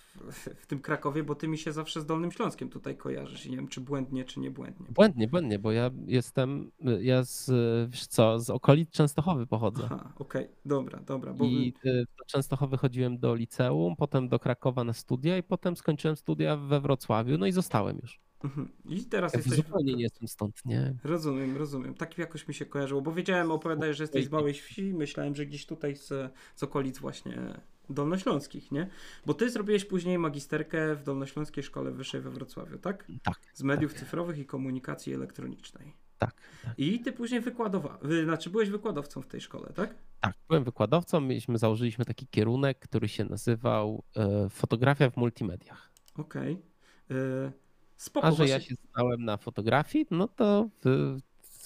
Speaker 1: tym Krakowie, bo ty mi się zawsze z Dolnym Śląskiem tutaj kojarzysz i nie wiem, czy błędnie, czy nie błędnie.
Speaker 2: Błędnie, błędnie, bo ja jestem, ja z, wiesz co, z okolic Częstochowy pochodzę.
Speaker 1: Aha, okej, okay. dobra, dobra.
Speaker 2: Bo... I do Częstochowy chodziłem do liceum, potem do Krakowa na studia i potem skończyłem studia we Wrocławiu, no i zostałem już.
Speaker 1: Mhm. I teraz
Speaker 2: ja
Speaker 1: jesteś...
Speaker 2: Zupełnie nie jestem stąd, nie?
Speaker 1: Rozumiem, rozumiem. Tak jakoś mi się kojarzyło, bo wiedziałem, opowiadałeś, że jesteś z małej wsi, myślałem, że gdzieś tutaj z, z okolic właśnie dolnośląskich, nie? Bo ty zrobiłeś później magisterkę w Dolnośląskiej Szkole Wyższej we Wrocławiu, tak?
Speaker 2: Tak.
Speaker 1: Z mediów tak. cyfrowych i komunikacji elektronicznej.
Speaker 2: Tak, tak.
Speaker 1: I ty później wykładowałeś, znaczy byłeś wykładowcą w tej szkole, tak?
Speaker 2: Tak, byłem wykładowcą. Mieliśmy, założyliśmy taki kierunek, który się nazywał e, fotografia w multimediach.
Speaker 1: Okej. Okay. E,
Speaker 2: spoko. A że właśnie... ja się znałem na fotografii, no to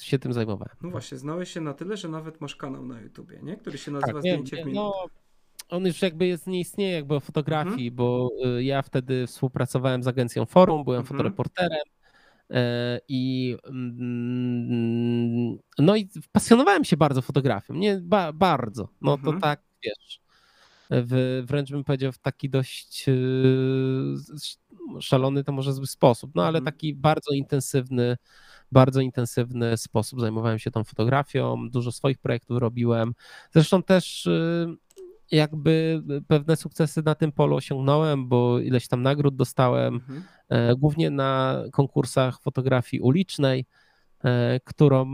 Speaker 2: się tym zajmowałem.
Speaker 1: No właśnie, znałeś się na tyle, że nawet masz kanał na YouTubie, nie? Który się nazywa tak, Zdjęcie nie, w minutę. No,
Speaker 2: on już jakby jest, nie istnieje jakby o fotografii, mhm. bo y, ja wtedy współpracowałem z agencją Forum, byłem mhm. fotoreporterem e, i mm, no i pasjonowałem się bardzo fotografią, nie ba, bardzo, no mhm. to tak wiesz, w, wręcz bym powiedział w taki dość y, szalony to może zły sposób, no ale mhm. taki bardzo intensywny, bardzo intensywny sposób zajmowałem się tą fotografią, dużo swoich projektów robiłem. Zresztą też y, jakby pewne sukcesy na tym polu osiągnąłem, bo ileś tam nagród dostałem, mhm. E, głównie na konkursach fotografii ulicznej, e, którą e,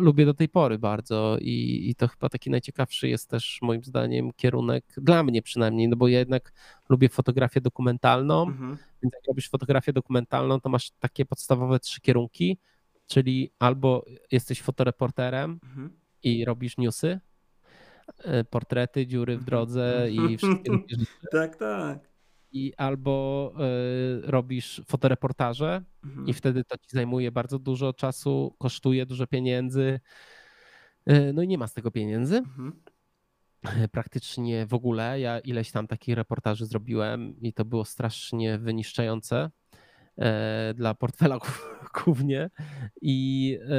Speaker 2: lubię do tej pory bardzo i, i to chyba taki najciekawszy jest też moim zdaniem kierunek, dla mnie przynajmniej, no bo ja jednak lubię fotografię dokumentalną, mhm. więc jak robisz fotografię dokumentalną, to masz takie podstawowe trzy kierunki, czyli albo jesteś fotoreporterem mhm. i robisz newsy, portrety, dziury w drodze i wszystkie
Speaker 1: Tak, tak.
Speaker 2: I albo robisz fotoreportaże mhm. i wtedy to ci zajmuje bardzo dużo czasu, kosztuje dużo pieniędzy, no i nie ma z tego pieniędzy. Mhm praktycznie w ogóle. Ja ileś tam takich reportaży zrobiłem i to było strasznie wyniszczające e, dla portfela głównie. I, e,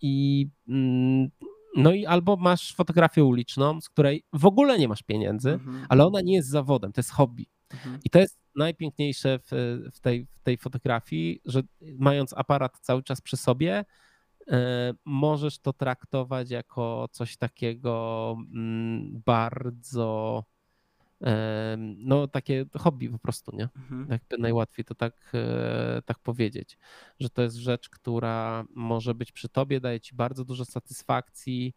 Speaker 2: i mm, no i albo masz fotografię uliczną, z której w ogóle nie masz pieniędzy, mhm. ale ona nie jest zawodem, to jest hobby. Mhm. I to jest najpiękniejsze w, w, tej, w tej fotografii, że mając aparat cały czas przy sobie, E, możesz to traktować jako coś takiego mm, bardzo no takie hobby po prostu, nie? Mhm. Jakby najłatwiej to tak, e, tak powiedzieć, że to jest rzecz, która może być przy tobie, daje ci bardzo dużo satysfakcji,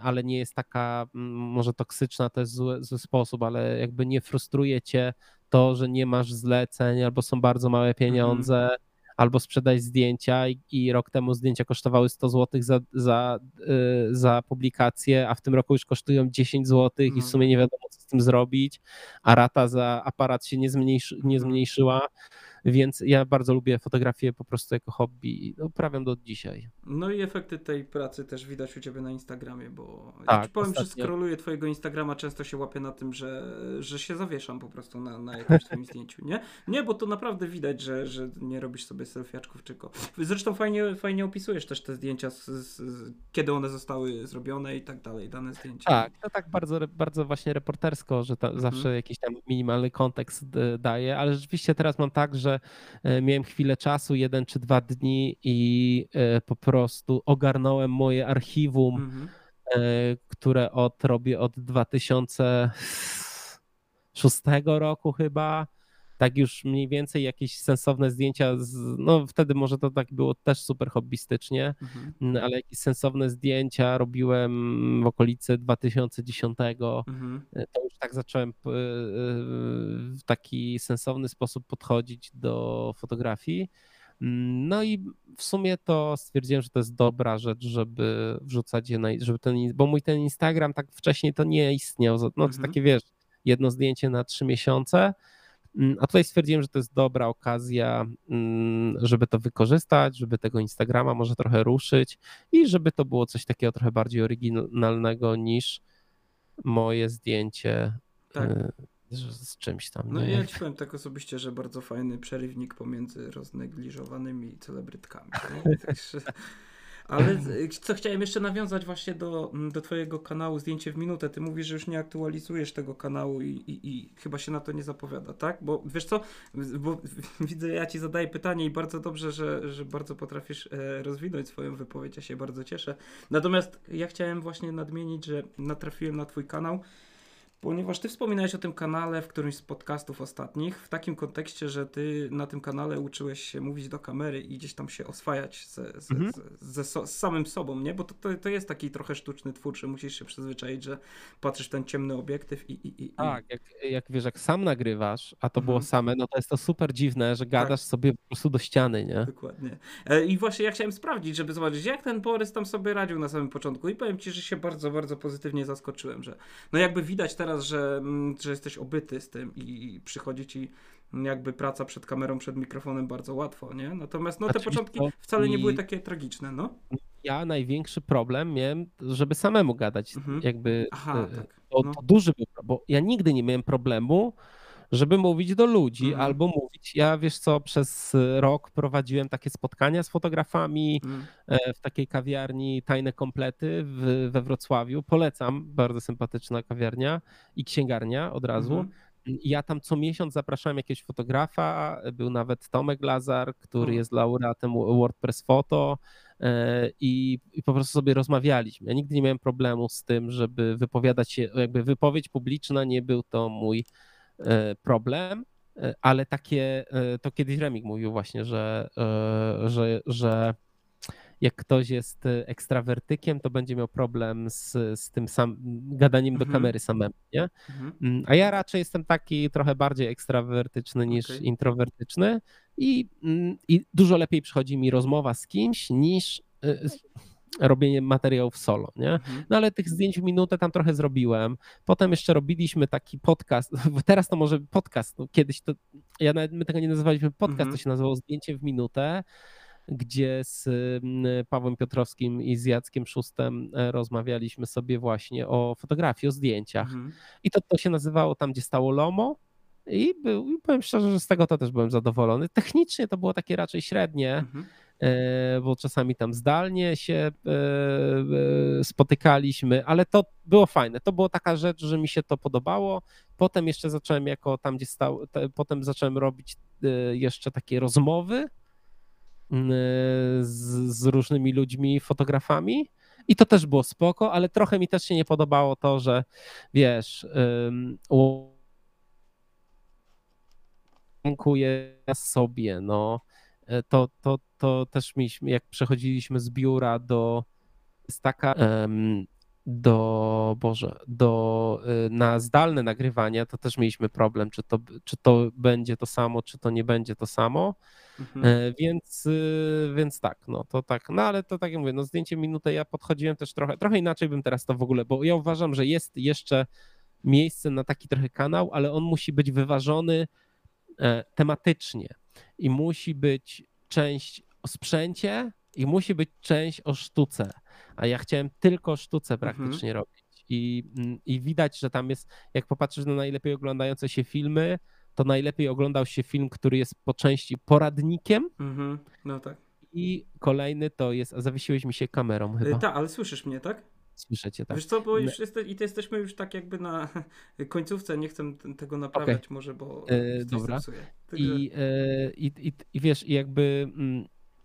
Speaker 2: ale nie jest taka może toksyczna, to jest zły, zły sposób, ale jakby nie frustruje cię to, że nie masz zleceń albo są bardzo małe mhm. pieniądze, mhm albo sprzedać zdjęcia i, i rok temu zdjęcia kosztowały 100 zł za, za, yy, za publikację, a w tym roku już kosztują 10 zł i w sumie nie wiadomo co z tym zrobić, a rata za aparat się nie, zmniejszy, nie zmniejszyła. Więc ja bardzo lubię fotografię po prostu jako hobby i uprawiam do dzisiaj.
Speaker 1: No i efekty tej pracy też widać u ciebie na Instagramie, bo tak, ja ci powiem, ostatnio... że scrolluję twojego Instagrama, często się łapię na tym, że, że się zawieszam po prostu na, na jakimś twoim zdjęciu, nie? Nie, bo to naprawdę widać, że, że nie robisz sobie selfiaczków, tylko... Zresztą fajnie, fajnie opisujesz też te zdjęcia, z, z, z, kiedy one zostały zrobione i tak dalej, dane zdjęcia.
Speaker 2: Tak, to tak bardzo, bardzo właśnie reportersko, że mhm. zawsze jakiś tam minimalny kontekst e, daje, ale rzeczywiście teraz mam tak, że E, miałem chwilę czasu, jeden czy dwa dni i e, po prostu ogarnąłem moje archiwum, mhm. E, które od, robię od 2006 roku chyba tak już mniej więcej jakieś sensowne zdjęcia, z, no wtedy może to tak było też super hobbystycznie, mhm. Ale jakieś sensowne zdjęcia robiłem w okolicy 2010. Mhm. E, to już tak zacząłem e, w taki sensowny sposób podchodzić do fotografii. No i w sumie to stwierdziłem, że to jest dobra rzecz, żeby wrzucać je na, żeby ten, bo mój ten Instagram tak wcześniej to nie istniał, no to mhm. takie wiesz, jedno zdjęcie na trzy miesiące, a tutaj stwierdziłem, że to jest dobra okazja, mm, żeby to wykorzystać, żeby tego Instagrama może trochę ruszyć i żeby to było coś takiego trochę bardziej oryginalnego niż moje zdjęcie tak. Y, z czymś tam.
Speaker 1: No nie? ja ci powiem tak osobiście, że bardzo fajny przerywnik pomiędzy roznegliżowanymi celebrytkami. Ale co chciałem jeszcze nawiązać właśnie do, mm, do twojego kanału Zdjęcie w minutę. Ty mówisz, że już nie aktualizujesz tego kanału i, i, i chyba się na to nie zapowiada, tak? Bo wiesz co, bo widzę, ja ci zadaję pytanie i bardzo dobrze, że, że bardzo potrafisz e, rozwinąć swoją wypowiedź, ja się bardzo cieszę. Natomiast ja chciałem właśnie nadmienić, że natrafiłem na twój kanał Ponieważ ty wspominałeś o tym kanale w którymś z podcastów ostatnich, w takim kontekście, że ty na tym kanale uczyłeś się mówić do kamery i gdzieś tam się oswajać ze, ze, mhm. ze, ze z samym sobą, nie? Bo to, to, to, jest taki trochę sztuczny twór, że musisz się przyzwyczaić, że patrzysz w ten ciemny obiektyw i... i, i
Speaker 2: tak, jak, jak wiesz, jak sam nagrywasz, a to mhm. było same, no to jest to super dziwne, że gadasz tak. sobie po prostu do ściany, nie?
Speaker 1: Dokładnie. E, I właśnie ja chciałem sprawdzić, żeby zobaczyć, jak ten Borys tam sobie radził na samym początku i powiem ci, że się bardzo, bardzo pozytywnie zaskoczyłem, że no jakby widać teraz teraz, że, mm, że jesteś obyty z tym i przychodzi ci jakby praca przed kamerą, przed mikrofonem bardzo łatwo, nie? Natomiast no, te początki wcale nie były takie tragiczne, no.
Speaker 2: Ja największy problem miałem, żeby samemu gadać. Mhm. Jakby
Speaker 1: Aha,
Speaker 2: e,
Speaker 1: tak.
Speaker 2: to, to, duży był, bo ja nigdy nie miałem problemu, żeby mówić do ludzi mhm. albo mówić. Ja wiesz co, przez rok prowadziłem takie spotkania z fotografami mhm. E, w takiej kawiarni Tajne Komplety w, we Wrocławiu. Polecam, bardzo sympatyczna kawiarnia i księgarnia od razu. Mhm. Ja tam co miesiąc zapraszałem jakiegoś fotografa, był nawet Tomek Lazar, który jest laureatem WordPress Photo e, i, i, po prostu sobie rozmawialiśmy. Ja nigdy nie miałem problemu z tym, żeby wypowiadać się, jakby wypowiedź publiczna nie był to mój problem, e, ale takie, e, to kiedyś Remik mówił właśnie, że, że, że jak ktoś jest ekstrawertykiem, to będzie miał problem z, z tym sam, gadaniem mhm. do kamery samemu, nie? Mhm. Mm, a ja raczej jestem taki trochę bardziej ekstrawertyczny niż okay. introwertyczny i, mm, i dużo lepiej przychodzi mi rozmowa z kimś niż robienie materiałów solo, nie?
Speaker 1: Mhm.
Speaker 2: No ale tych zdjęć w minutę tam trochę zrobiłem. Potem jeszcze robiliśmy taki podcast. Teraz to może podcast, no kiedyś to, ja nawet, my tego nie nazywaliśmy podcast,
Speaker 1: Mhm.
Speaker 2: to się nazywało zdjęcie w minutę, gdzie z mm, Pawłem Piotrowskim i z Jackiem Szustem e, rozmawialiśmy sobie właśnie o fotografii, o zdjęciach.
Speaker 1: Mhm.
Speaker 2: I to, to się nazywało tam, gdzie stało Lomo. I, był, I powiem szczerze, że z tego to też byłem zadowolony. Technicznie to było takie raczej średnie,
Speaker 1: Mhm.
Speaker 2: E, bo czasami tam zdalnie się e, e, spotykaliśmy, ale to było fajne. To była taka rzecz, że mi się to podobało. Potem jeszcze zacząłem jako tam, gdzie stał, te, potem zacząłem robić jeszcze takie rozmowy z, z różnymi ludźmi, fotografami. I to też było spoko, ale trochę mi też się nie podobało to, że wiesz, ym, dziękuję sobie, no to, to, to też mieliśmy, jak przechodziliśmy z biura do jest taka em, do Boże, do y, na zdalne nagrywanie, to też mieliśmy problem, czy to, czy to będzie to samo, czy to nie będzie to samo.
Speaker 1: Mhm.
Speaker 2: E, Więc, y, więc tak, no to tak, no ale to tak jak mówię, no zdjęcie minutę ja podchodziłem też trochę, trochę inaczej bym teraz to w ogóle, bo ja uważam, że jest jeszcze miejsce na taki trochę kanał, ale on musi być wyważony e, tematycznie i musi być część o sprzęcie i musi być część o sztuce, a ja chciałem tylko sztuce praktycznie robić i, mm, i widać, że tam jest, jak popatrzysz na najlepiej oglądające się filmy, to najlepiej oglądał się film, który jest po części poradnikiem
Speaker 1: Mhm. No tak.
Speaker 2: i kolejny to jest, a zawiesiłeś mi się kamerą chyba,
Speaker 1: Tak, ale słyszysz mnie, tak?
Speaker 2: Słyszycie tak?
Speaker 1: Wiesz co, bo już jeste, i to jesteśmy już tak jakby na końcówce, nie chcę tego naprawiać może, bo coś
Speaker 2: dobra.
Speaker 1: Także-
Speaker 2: I, e, i, i, I wiesz, jakby mm,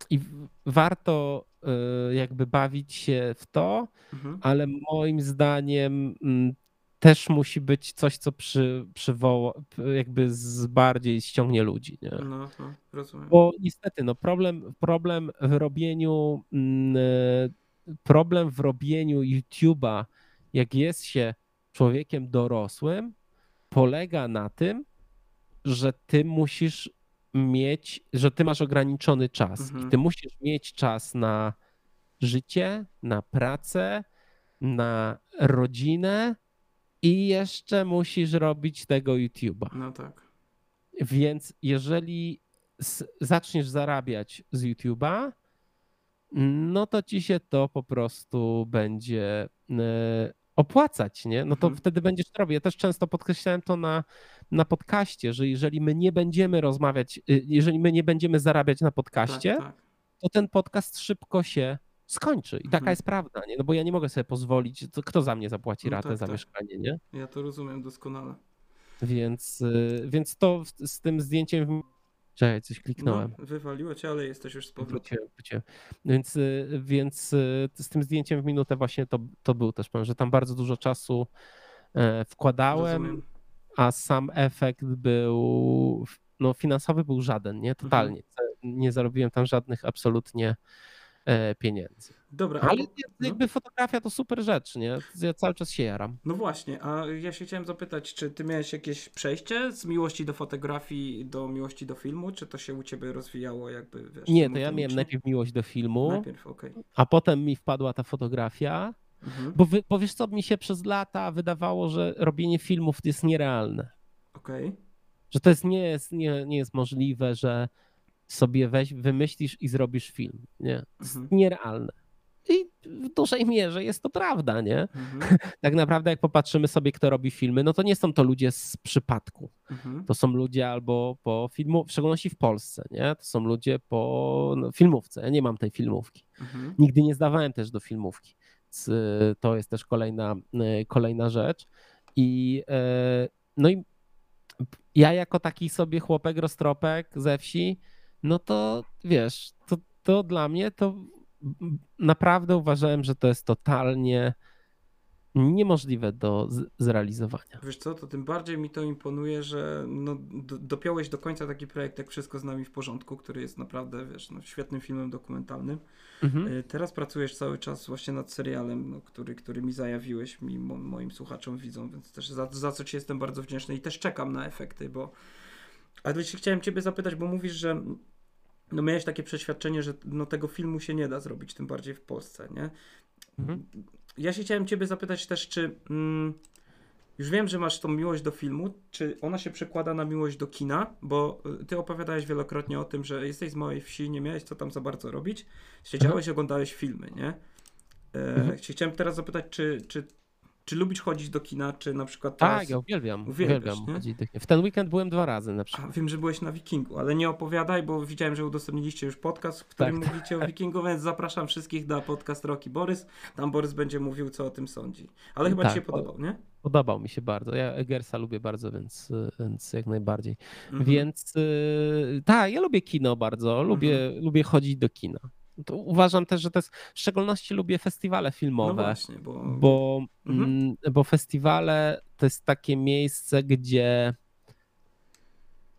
Speaker 2: i warto e, jakby bawić się w to,
Speaker 1: Mhm.
Speaker 2: ale moim zdaniem mm, też musi być coś, co przy, przywoła, jakby z bardziej ściągnie ludzi, nie?
Speaker 1: No, no, rozumiem.
Speaker 2: Bo niestety, no problem, problem w robieniu mm, problem w robieniu YouTube'a, jak jest się człowiekiem dorosłym, polega na tym, że ty musisz mieć, że ty masz ograniczony czas
Speaker 1: Mhm.
Speaker 2: i ty musisz mieć czas na życie, na pracę, na rodzinę i jeszcze musisz robić tego YouTube'a.
Speaker 1: No tak.
Speaker 2: Więc jeżeli zaczniesz zarabiać z YouTube'a, no to ci się to po prostu będzie e, opłacać, nie? No to
Speaker 1: Mhm.
Speaker 2: wtedy będziesz to robił. Ja też często podkreślałem to na, na podcaście, że jeżeli my nie będziemy rozmawiać, y, jeżeli my nie będziemy zarabiać na podcaście,
Speaker 1: Tak, tak.
Speaker 2: to ten podcast szybko się skończy. I taka
Speaker 1: Mhm.
Speaker 2: jest prawda, nie? No bo ja nie mogę sobie pozwolić, to kto za mnie zapłaci
Speaker 1: No
Speaker 2: ratę
Speaker 1: tak,
Speaker 2: za
Speaker 1: tak.
Speaker 2: mieszkanie, nie?
Speaker 1: Ja to rozumiem doskonale.
Speaker 2: Więc, y, więc to z tym zdjęciem. Czekaj, coś kliknąłem.
Speaker 1: No, wywaliło cię, ale jesteś już z powrotem.
Speaker 2: Więc, y, więc y, z tym zdjęciem w minutę właśnie to, to był też powiem, że tam bardzo dużo czasu e, wkładałem,
Speaker 1: Rozumiem.
Speaker 2: a sam efekt był, no finansowy był żaden, nie? Totalnie.
Speaker 1: Mhm.
Speaker 2: Nie zarobiłem tam żadnych absolutnie pieniędzy.
Speaker 1: Dobra, a
Speaker 2: Ale jest-
Speaker 1: no.
Speaker 2: jakby fotografia to super rzecz, nie? Ja cały czas się jaram.
Speaker 1: No właśnie, a ja się chciałem zapytać, czy ty miałeś jakieś przejście z miłości do fotografii do miłości do filmu, czy to się u ciebie rozwijało jakby, wiesz...
Speaker 2: Nie, to ja miałem najpierw miłość do filmu,
Speaker 1: Najpierw, okej.
Speaker 2: a potem mi wpadła ta fotografia,
Speaker 1: Mhm.
Speaker 2: bo, wy, bo wiesz co, mi się przez lata wydawało, że robienie filmów jest nierealne.
Speaker 1: Okej.
Speaker 2: Że to jest, nie, jest, nie, nie jest możliwe, że sobie weź, wymyślisz i zrobisz film. Nie, to jest
Speaker 1: Mhm.
Speaker 2: nierealne. I w dużej mierze jest to prawda, nie?
Speaker 1: Mhm.
Speaker 2: Tak naprawdę, jak popatrzymy sobie, kto robi filmy, no to nie są to ludzie z przypadku.
Speaker 1: Mhm.
Speaker 2: To są ludzie albo po filmu, w szczególności w Polsce, nie? To są ludzie po no, filmówce. Ja nie mam tej filmówki.
Speaker 1: Mhm.
Speaker 2: Nigdy nie zdawałem też do filmówki. To jest też kolejna, y, kolejna rzecz. I y, no i ja jako taki sobie chłopek roztropek ze wsi, no to wiesz, to, to dla mnie to naprawdę uważałem, że to jest totalnie niemożliwe do zrealizowania.
Speaker 1: Wiesz co, to tym bardziej mi to imponuje, że no, do, dopiąłeś do końca taki projekt jak Wszystko z nami w porządku, który jest naprawdę, wiesz, no, świetnym filmem dokumentalnym.
Speaker 2: Mhm.
Speaker 1: Y, Teraz pracujesz cały czas właśnie nad serialem, no, który, który mi zajawiłeś, mi, mo, moim słuchaczom, widzą, więc też za, za co Ci jestem bardzo wdzięczny i też czekam na efekty, bo... Ale się chciałem Ciebie zapytać, bo mówisz, że no miałeś takie przeświadczenie, że no tego filmu się nie da zrobić, tym bardziej w Polsce, nie? Mhm. Ja się chciałem ciebie zapytać też, czy mm, już wiem, że masz tą miłość do filmu, czy ona się przekłada na miłość do kina, bo y, ty opowiadałeś wielokrotnie o tym, że jesteś z małej wsi, nie miałeś co tam za bardzo robić, siedziałeś mhm. oglądałeś filmy, nie? E, mhm. Chciałem teraz zapytać, czy, czy czy lubisz chodzić do kina, czy na przykład
Speaker 2: teraz... Tak, ja uwielbiam, uwielbiam chodzić do kina. W ten weekend byłem dwa razy na przykład.
Speaker 1: A, wiem, że byłeś na Wikingu, ale nie opowiadaj, bo widziałem, że udostępniliście już podcast, w którym tak, mówicie tak. o Wikingu, więc zapraszam wszystkich na podcast Roki Borys. Tam Borys będzie mówił, co o tym sądzi. Ale chyba tak, ci się podobał, nie?
Speaker 2: Podobał mi się bardzo. Ja Egersa lubię bardzo, więc, więc jak najbardziej. Mhm. Więc yy, tak, ja lubię kino bardzo, lubię, mhm. lubię chodzić do kina. Uważam też, że to jest, w szczególności lubię festiwale filmowe, no właśnie, bo... Bo, mhm. Mm, bo festiwale to jest takie miejsce, gdzie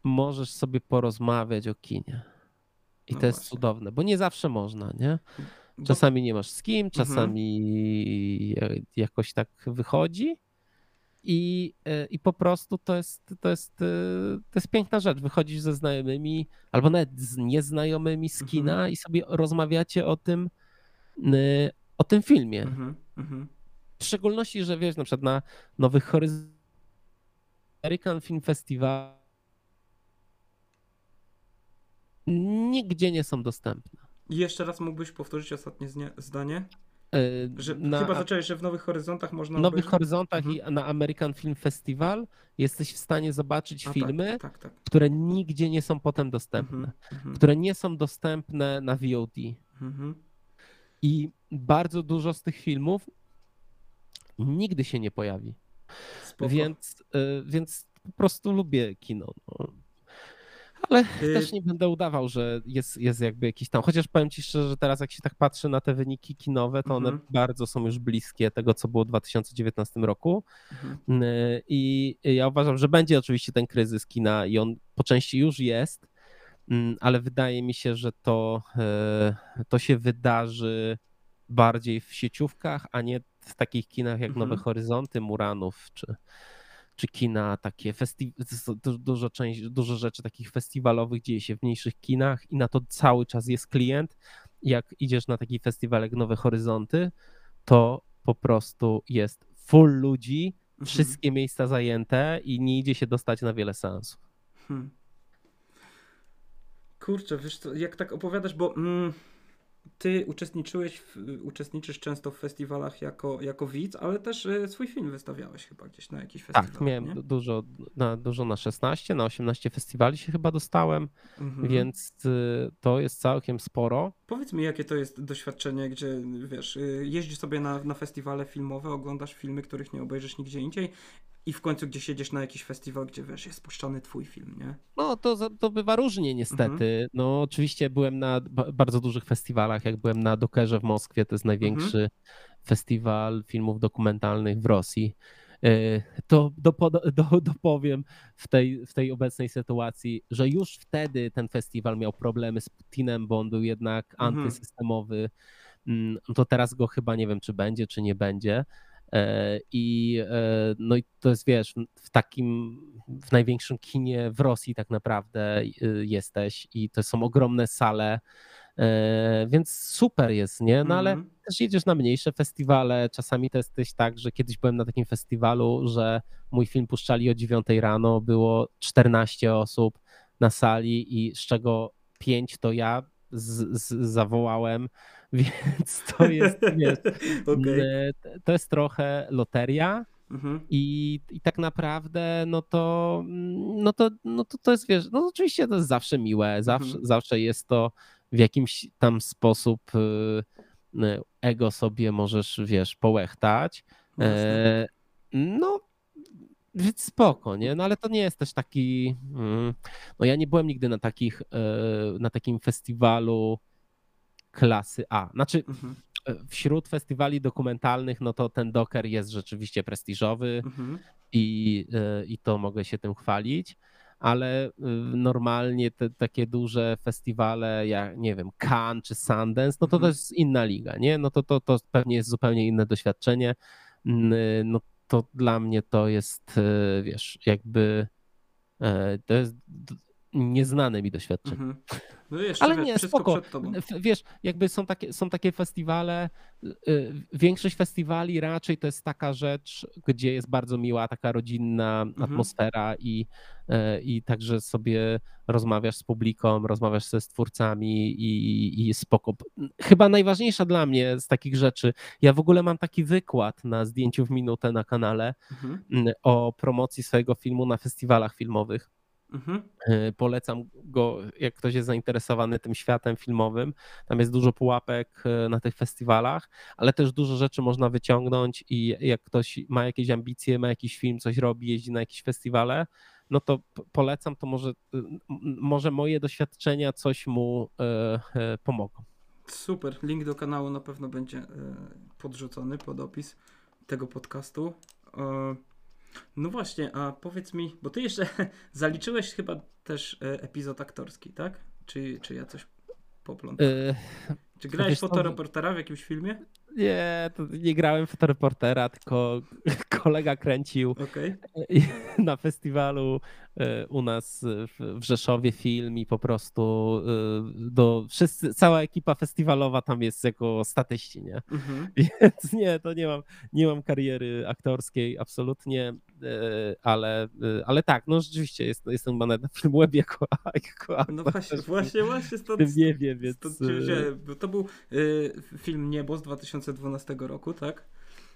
Speaker 2: możesz sobie porozmawiać o kinie. I no to jest właśnie. cudowne, bo nie zawsze można, nie? Czasami nie masz z kim, mhm. czasami mhm. jakoś tak wychodzi. I, e, I po prostu to jest, to, jest, e, to jest piękna rzecz. Wychodzisz ze znajomymi albo nawet z nieznajomymi z kina mhm. i sobie rozmawiacie o tym, o tym filmie. Mhm, mhm. W szczególności, że wiesz, na przykład na Nowych Horyzontach American Film Festival nigdzie nie są dostępne.
Speaker 1: I jeszcze raz mógłbyś powtórzyć ostatnie zdanie? Y, że na, chyba zacząłeś, że w Nowych Horyzontach można.
Speaker 2: W Nowych obejrzeć? Horyzontach mhm. i na American Film Festival jesteś w stanie zobaczyć A, tak, filmy, tak, tak, tak. które nigdzie nie są potem dostępne, mhm, mhm. które nie są dostępne na VOD. Mhm. I bardzo dużo z tych filmów nigdy się nie pojawi. Więc, y, więc po prostu lubię kino. No. Ale y... też nie będę udawał, że jest, jest jakby jakiś tam. Chociaż powiem ci szczerze, że teraz jak się tak patrzy na te wyniki kinowe, to one -hmm. bardzo są już bliskie tego, co było w 2019 roku. Mm -hmm. I ja uważam, że będzie oczywiście ten kryzys kina i on po części już jest, mm, ale wydaje mi się, że to, to się wydarzy bardziej w sieciówkach, a nie w takich kinach jak. Nowe Horyzonty, Muranów czy, czy kina, takie festi- dużo, część, dużo rzeczy takich festiwalowych dzieje się w mniejszych kinach i na to cały czas jest klient. Jak idziesz na taki festiwal jak Nowe Horyzonty, to po prostu jest full ludzi, mhm. wszystkie miejsca zajęte i nie idzie się dostać na wiele seansów. Hmm.
Speaker 1: Kurczę, wiesz co, jak tak opowiadasz, bo mm, ty uczestniczyłeś, w, uczestniczysz często w festiwalach jako, jako widz, ale też e, swój film wystawiałeś chyba gdzieś na jakiś festiwal.
Speaker 2: Tak, miałem nie? dużo na, dużo na 16, na 18 festiwali się chyba dostałem, mhm. więc y, to jest całkiem sporo.
Speaker 1: Powiedz mi, jakie to jest doświadczenie, gdzie wiesz, y, jeździsz sobie na, na festiwale filmowe, oglądasz filmy, których nie obejrzysz nigdzie indziej i w końcu gdzieś jedziesz na jakiś festiwal, gdzie wiesz, jest puszczony twój film, nie?
Speaker 2: No to, to bywa różnie niestety. Mhm. No oczywiście byłem na bardzo dużych festiwalach, jak byłem na Dokerze w Moskwie, to jest największy mhm. festiwal filmów dokumentalnych w Rosji. E, to dopowiem w tej, w tej obecnej sytuacji, że już wtedy ten festiwal miał problemy z Putinem, bo on był jednak mhm. antysystemowy. Mm, to teraz go chyba nie wiem, czy będzie, czy nie będzie. E, I, e, no i to jest, wiesz, w takim, w największym kinie w Rosji tak naprawdę e, jesteś i to są ogromne sale, więc super jest, nie? No ale mm. też jedziesz na mniejsze festiwale, czasami to jesteś tak, że kiedyś byłem na takim festiwalu, że mój film puszczali o 9 rano, było 14 osób na sali i z czego 5 to ja z, z, zawołałem, więc to jest, wiesz, okay. to jest trochę loteria. Mhm. I, I tak naprawdę, no to, no to, no to, to jest, wiesz, no oczywiście to jest zawsze miłe, zawsze, mhm. zawsze jest to w jakimś tam sposób y, ego sobie możesz, wiesz, połechtać. E, no, więc spoko, nie? No ale to nie jest też taki, mm, no ja nie byłem nigdy na takich, e, na takim festiwalu klasy A. Znaczy, mhm. E, wśród festiwali dokumentalnych, no to ten Docker jest rzeczywiście prestiżowy mhm. i, e, i to mogę się tym chwalić, ale normalnie te takie duże festiwale, jak nie wiem, Cannes czy Sundance, no to mhm. to jest inna liga, nie? No to, to, to pewnie jest zupełnie inne doświadczenie. No to dla mnie to jest, wiesz, jakby to jest nieznane mi doświadczenie. Mhm.
Speaker 1: No jeszcze,
Speaker 2: Ale
Speaker 1: wiesz,
Speaker 2: nie, spoko. Wiesz, jakby są takie, są takie festiwale, y, y, większość festiwali raczej to jest taka rzecz, gdzie jest bardzo miła taka rodzinna
Speaker 1: Mhm.
Speaker 2: atmosfera i, y, i także sobie rozmawiasz z publiką, rozmawiasz ze twórcami i, i spoko. Chyba najważniejsza dla mnie z takich rzeczy, ja w ogóle mam taki wykład na zdjęciu w minutę na kanale
Speaker 1: Mhm.
Speaker 2: o promocji swojego filmu na festiwalach filmowych.
Speaker 1: Mhm.
Speaker 2: E, Polecam go, jak ktoś jest zainteresowany tym światem filmowym. Tam jest dużo pułapek e, na tych festiwalach, ale też dużo rzeczy można wyciągnąć i jak ktoś ma jakieś ambicje, ma jakiś film, coś robi, jeździ na jakieś festiwale, no to polecam, to może, y, może moje doświadczenia coś mu e, pomogą.
Speaker 1: Super. Link do kanału na pewno będzie podrzucony pod opis tego podcastu. No właśnie, a powiedz mi, bo ty jeszcze zaliczyłeś chyba też e, epizod aktorski, tak? Czy, czy ja coś poplątam?
Speaker 2: E,
Speaker 1: Czy grałeś fotoreportera w jakimś filmie?
Speaker 2: Nie, to nie grałem fotoreportera, tylko kolega kręcił. I na festiwalu e, u nas w w Rzeszowie film i po prostu e, do wszyscy, cała ekipa festiwalowa tam jest jako statyści, nie?
Speaker 1: Mhm.
Speaker 2: Więc nie, to nie mam, nie mam kariery aktorskiej absolutnie, ale, e, ale tak, no rzeczywiście jest, jestem chyba na Filmweb jako, jako.
Speaker 1: No właśnie, właśnie, właśnie stąd,
Speaker 2: nie wiem, więc
Speaker 1: stąd
Speaker 2: e,
Speaker 1: to był film Niebo z 2012 roku, tak?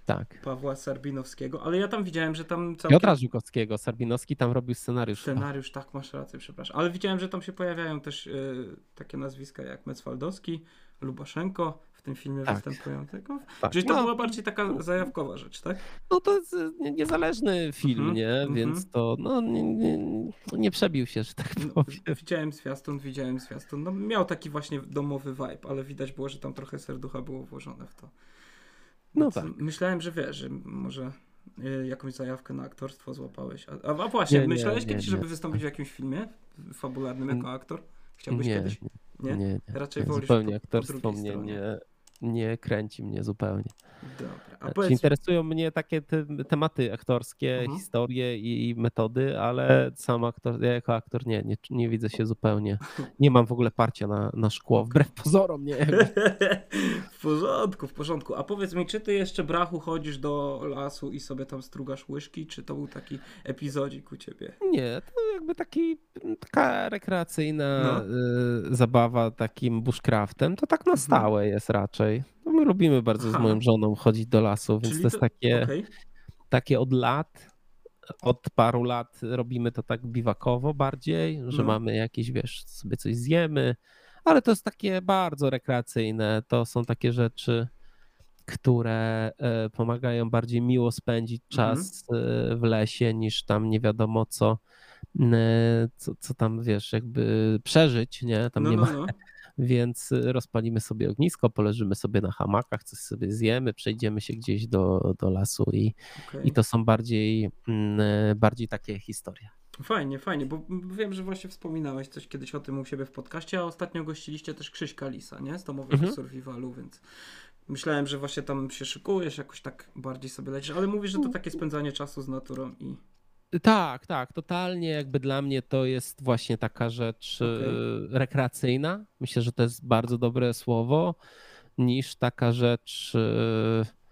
Speaker 2: tak.
Speaker 1: Pawła Sarbinowskiego, ale ja tam widziałem, że tam całkiem...
Speaker 2: Piotra Żukowskiego, Sarbinowski tam robił scenariusz.
Speaker 1: Scenariusz, tak, masz rację, przepraszam. Ale widziałem, że tam się pojawiają też y, takie nazwiska jak Mecwaldowski, Lubaszenko w tym filmie
Speaker 2: Tak.
Speaker 1: występują. Tylko,
Speaker 2: Tak.
Speaker 1: Czyli to
Speaker 2: No,
Speaker 1: była bardziej taka zajawkowa rzecz, tak?
Speaker 2: No to jest e, nie- niezależny film,
Speaker 1: Mhm,
Speaker 2: nie?
Speaker 1: mhm.
Speaker 2: Więc to no, nie, nie, nie przebił się, że tak
Speaker 1: No,
Speaker 2: powiem.
Speaker 1: widziałem zwiastun, widziałem zwiastun. No, miał taki właśnie domowy vibe, ale widać było, że tam trochę serducha było włożone w to.
Speaker 2: No tak.
Speaker 1: Myślałem, że wiesz, że może y, jakąś zajawkę na aktorstwo złapałeś. A, a, właśnie,
Speaker 2: Nie,
Speaker 1: myślałeś kiedyś, żeby wystąpić w jakimś filmie fabularnym jako aktor? Chciałbyś
Speaker 2: Nie,
Speaker 1: kiedyś?
Speaker 2: Nie,
Speaker 1: Nie?
Speaker 2: nie.
Speaker 1: Raczej
Speaker 2: nie,
Speaker 1: wolisz
Speaker 2: zupełnie
Speaker 1: po- po
Speaker 2: aktorstwo
Speaker 1: drugiej
Speaker 2: mnie nie, nie kręci mnie zupełnie.
Speaker 1: Dobra. A
Speaker 2: Czy
Speaker 1: powiedz,
Speaker 2: interesują mnie takie te, tematy aktorskie,
Speaker 1: Mhm.
Speaker 2: historie i metody, ale sam aktor, ja jako aktor nie, nie, nie widzę się zupełnie. Nie mam w ogóle parcia na, na szkło, wbrew pozorom, nie?
Speaker 1: w porządku, w porządku. A powiedz mi, czy ty jeszcze brachu chodzisz do lasu i sobie tam strugasz łyżki, czy to był taki epizodzik u ciebie?
Speaker 2: Nie, to jakby taki, taka rekreacyjna
Speaker 1: No.
Speaker 2: y, zabawa takim bushcraftem, to tak na stałe jest raczej. No my lubimy bardzo z
Speaker 1: Aha.
Speaker 2: moją żoną chodzić do lasu, więc
Speaker 1: Czyli
Speaker 2: to jest takie,
Speaker 1: okej.
Speaker 2: takie od lat, od paru lat robimy to tak biwakowo bardziej, że
Speaker 1: No.
Speaker 2: mamy jakieś, wiesz, sobie coś zjemy, ale to jest takie bardzo rekreacyjne, to są takie rzeczy, które e, pomagają bardziej miło spędzić
Speaker 1: Mhm.
Speaker 2: czas e, w lesie niż tam nie wiadomo co, e, co, co tam wiesz, jakby przeżyć, nie? Tam
Speaker 1: No,
Speaker 2: nie
Speaker 1: no,
Speaker 2: ma,
Speaker 1: no.
Speaker 2: Więc e, rozpalimy sobie ognisko, poleżymy sobie na hamakach, coś sobie zjemy, przejdziemy się gdzieś do, do lasu i,
Speaker 1: Okej.
Speaker 2: i to są bardziej, mm, e, bardziej takie historie.
Speaker 1: Fajnie, fajnie, bo wiem, że właśnie wspominałeś coś kiedyś o tym u siebie w podcaście, a ostatnio gościliście też Krzyśka Lisa, nie? Z domowego
Speaker 2: Mhm.
Speaker 1: survivalu, więc myślałem, że właśnie tam się szykujesz, jakoś tak bardziej sobie lecisz, ale mówisz, że to takie spędzanie czasu z naturą i...
Speaker 2: Tak, tak, totalnie jakby dla mnie to jest właśnie taka rzecz e, rekreacyjna. Myślę, że to jest bardzo dobre słowo, niż taka rzecz e,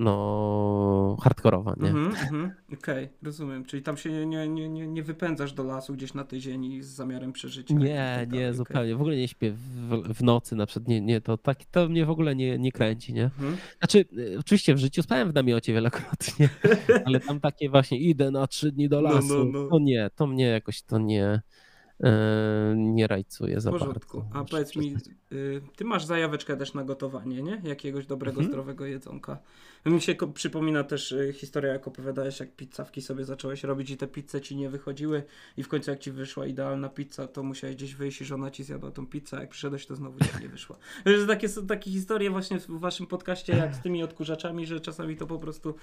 Speaker 2: no hardkorowa, nie?
Speaker 1: Mhm, mhm. Okej, rozumiem. Czyli tam się nie, nie, nie, nie wypędzasz do lasu gdzieś na tej ziemi z zamiarem przeżycia.
Speaker 2: Nie,
Speaker 1: tak
Speaker 2: nie,
Speaker 1: okej.
Speaker 2: zupełnie. W ogóle nie śpię w, w nocy na przykład. Nie, nie, to, tak, to mnie w ogóle nie, nie kręci, nie?
Speaker 1: Mhm.
Speaker 2: Znaczy, y, oczywiście w życiu spałem w namiocie wielokrotnie, ale tam takie właśnie idę na trzy dni do
Speaker 1: No,
Speaker 2: lasu.
Speaker 1: no, no.
Speaker 2: To nie, to mnie jakoś to nie, nie rajcuje
Speaker 1: W
Speaker 2: za
Speaker 1: porządku.
Speaker 2: bardzo.
Speaker 1: A powiedz mi,
Speaker 2: przyznać.
Speaker 1: y, ty masz zajaweczkę też na gotowanie, nie? Jakiegoś dobrego,
Speaker 2: Mhm.
Speaker 1: zdrowego jedzonka. Mi się przypomina też y, historia, jak opowiadałeś, jak pizzawki sobie zacząłeś robić i te pizze ci nie wychodziły i w końcu jak ci wyszła idealna pizza, to musiałeś gdzieś wyjść i żona ci zjadła tą pizzę, a jak przyszedłeś, to znowu nie wyszła. Że takie są takie historie właśnie w waszym podcaście, jak z tymi odkurzaczami, że czasami to po prostu,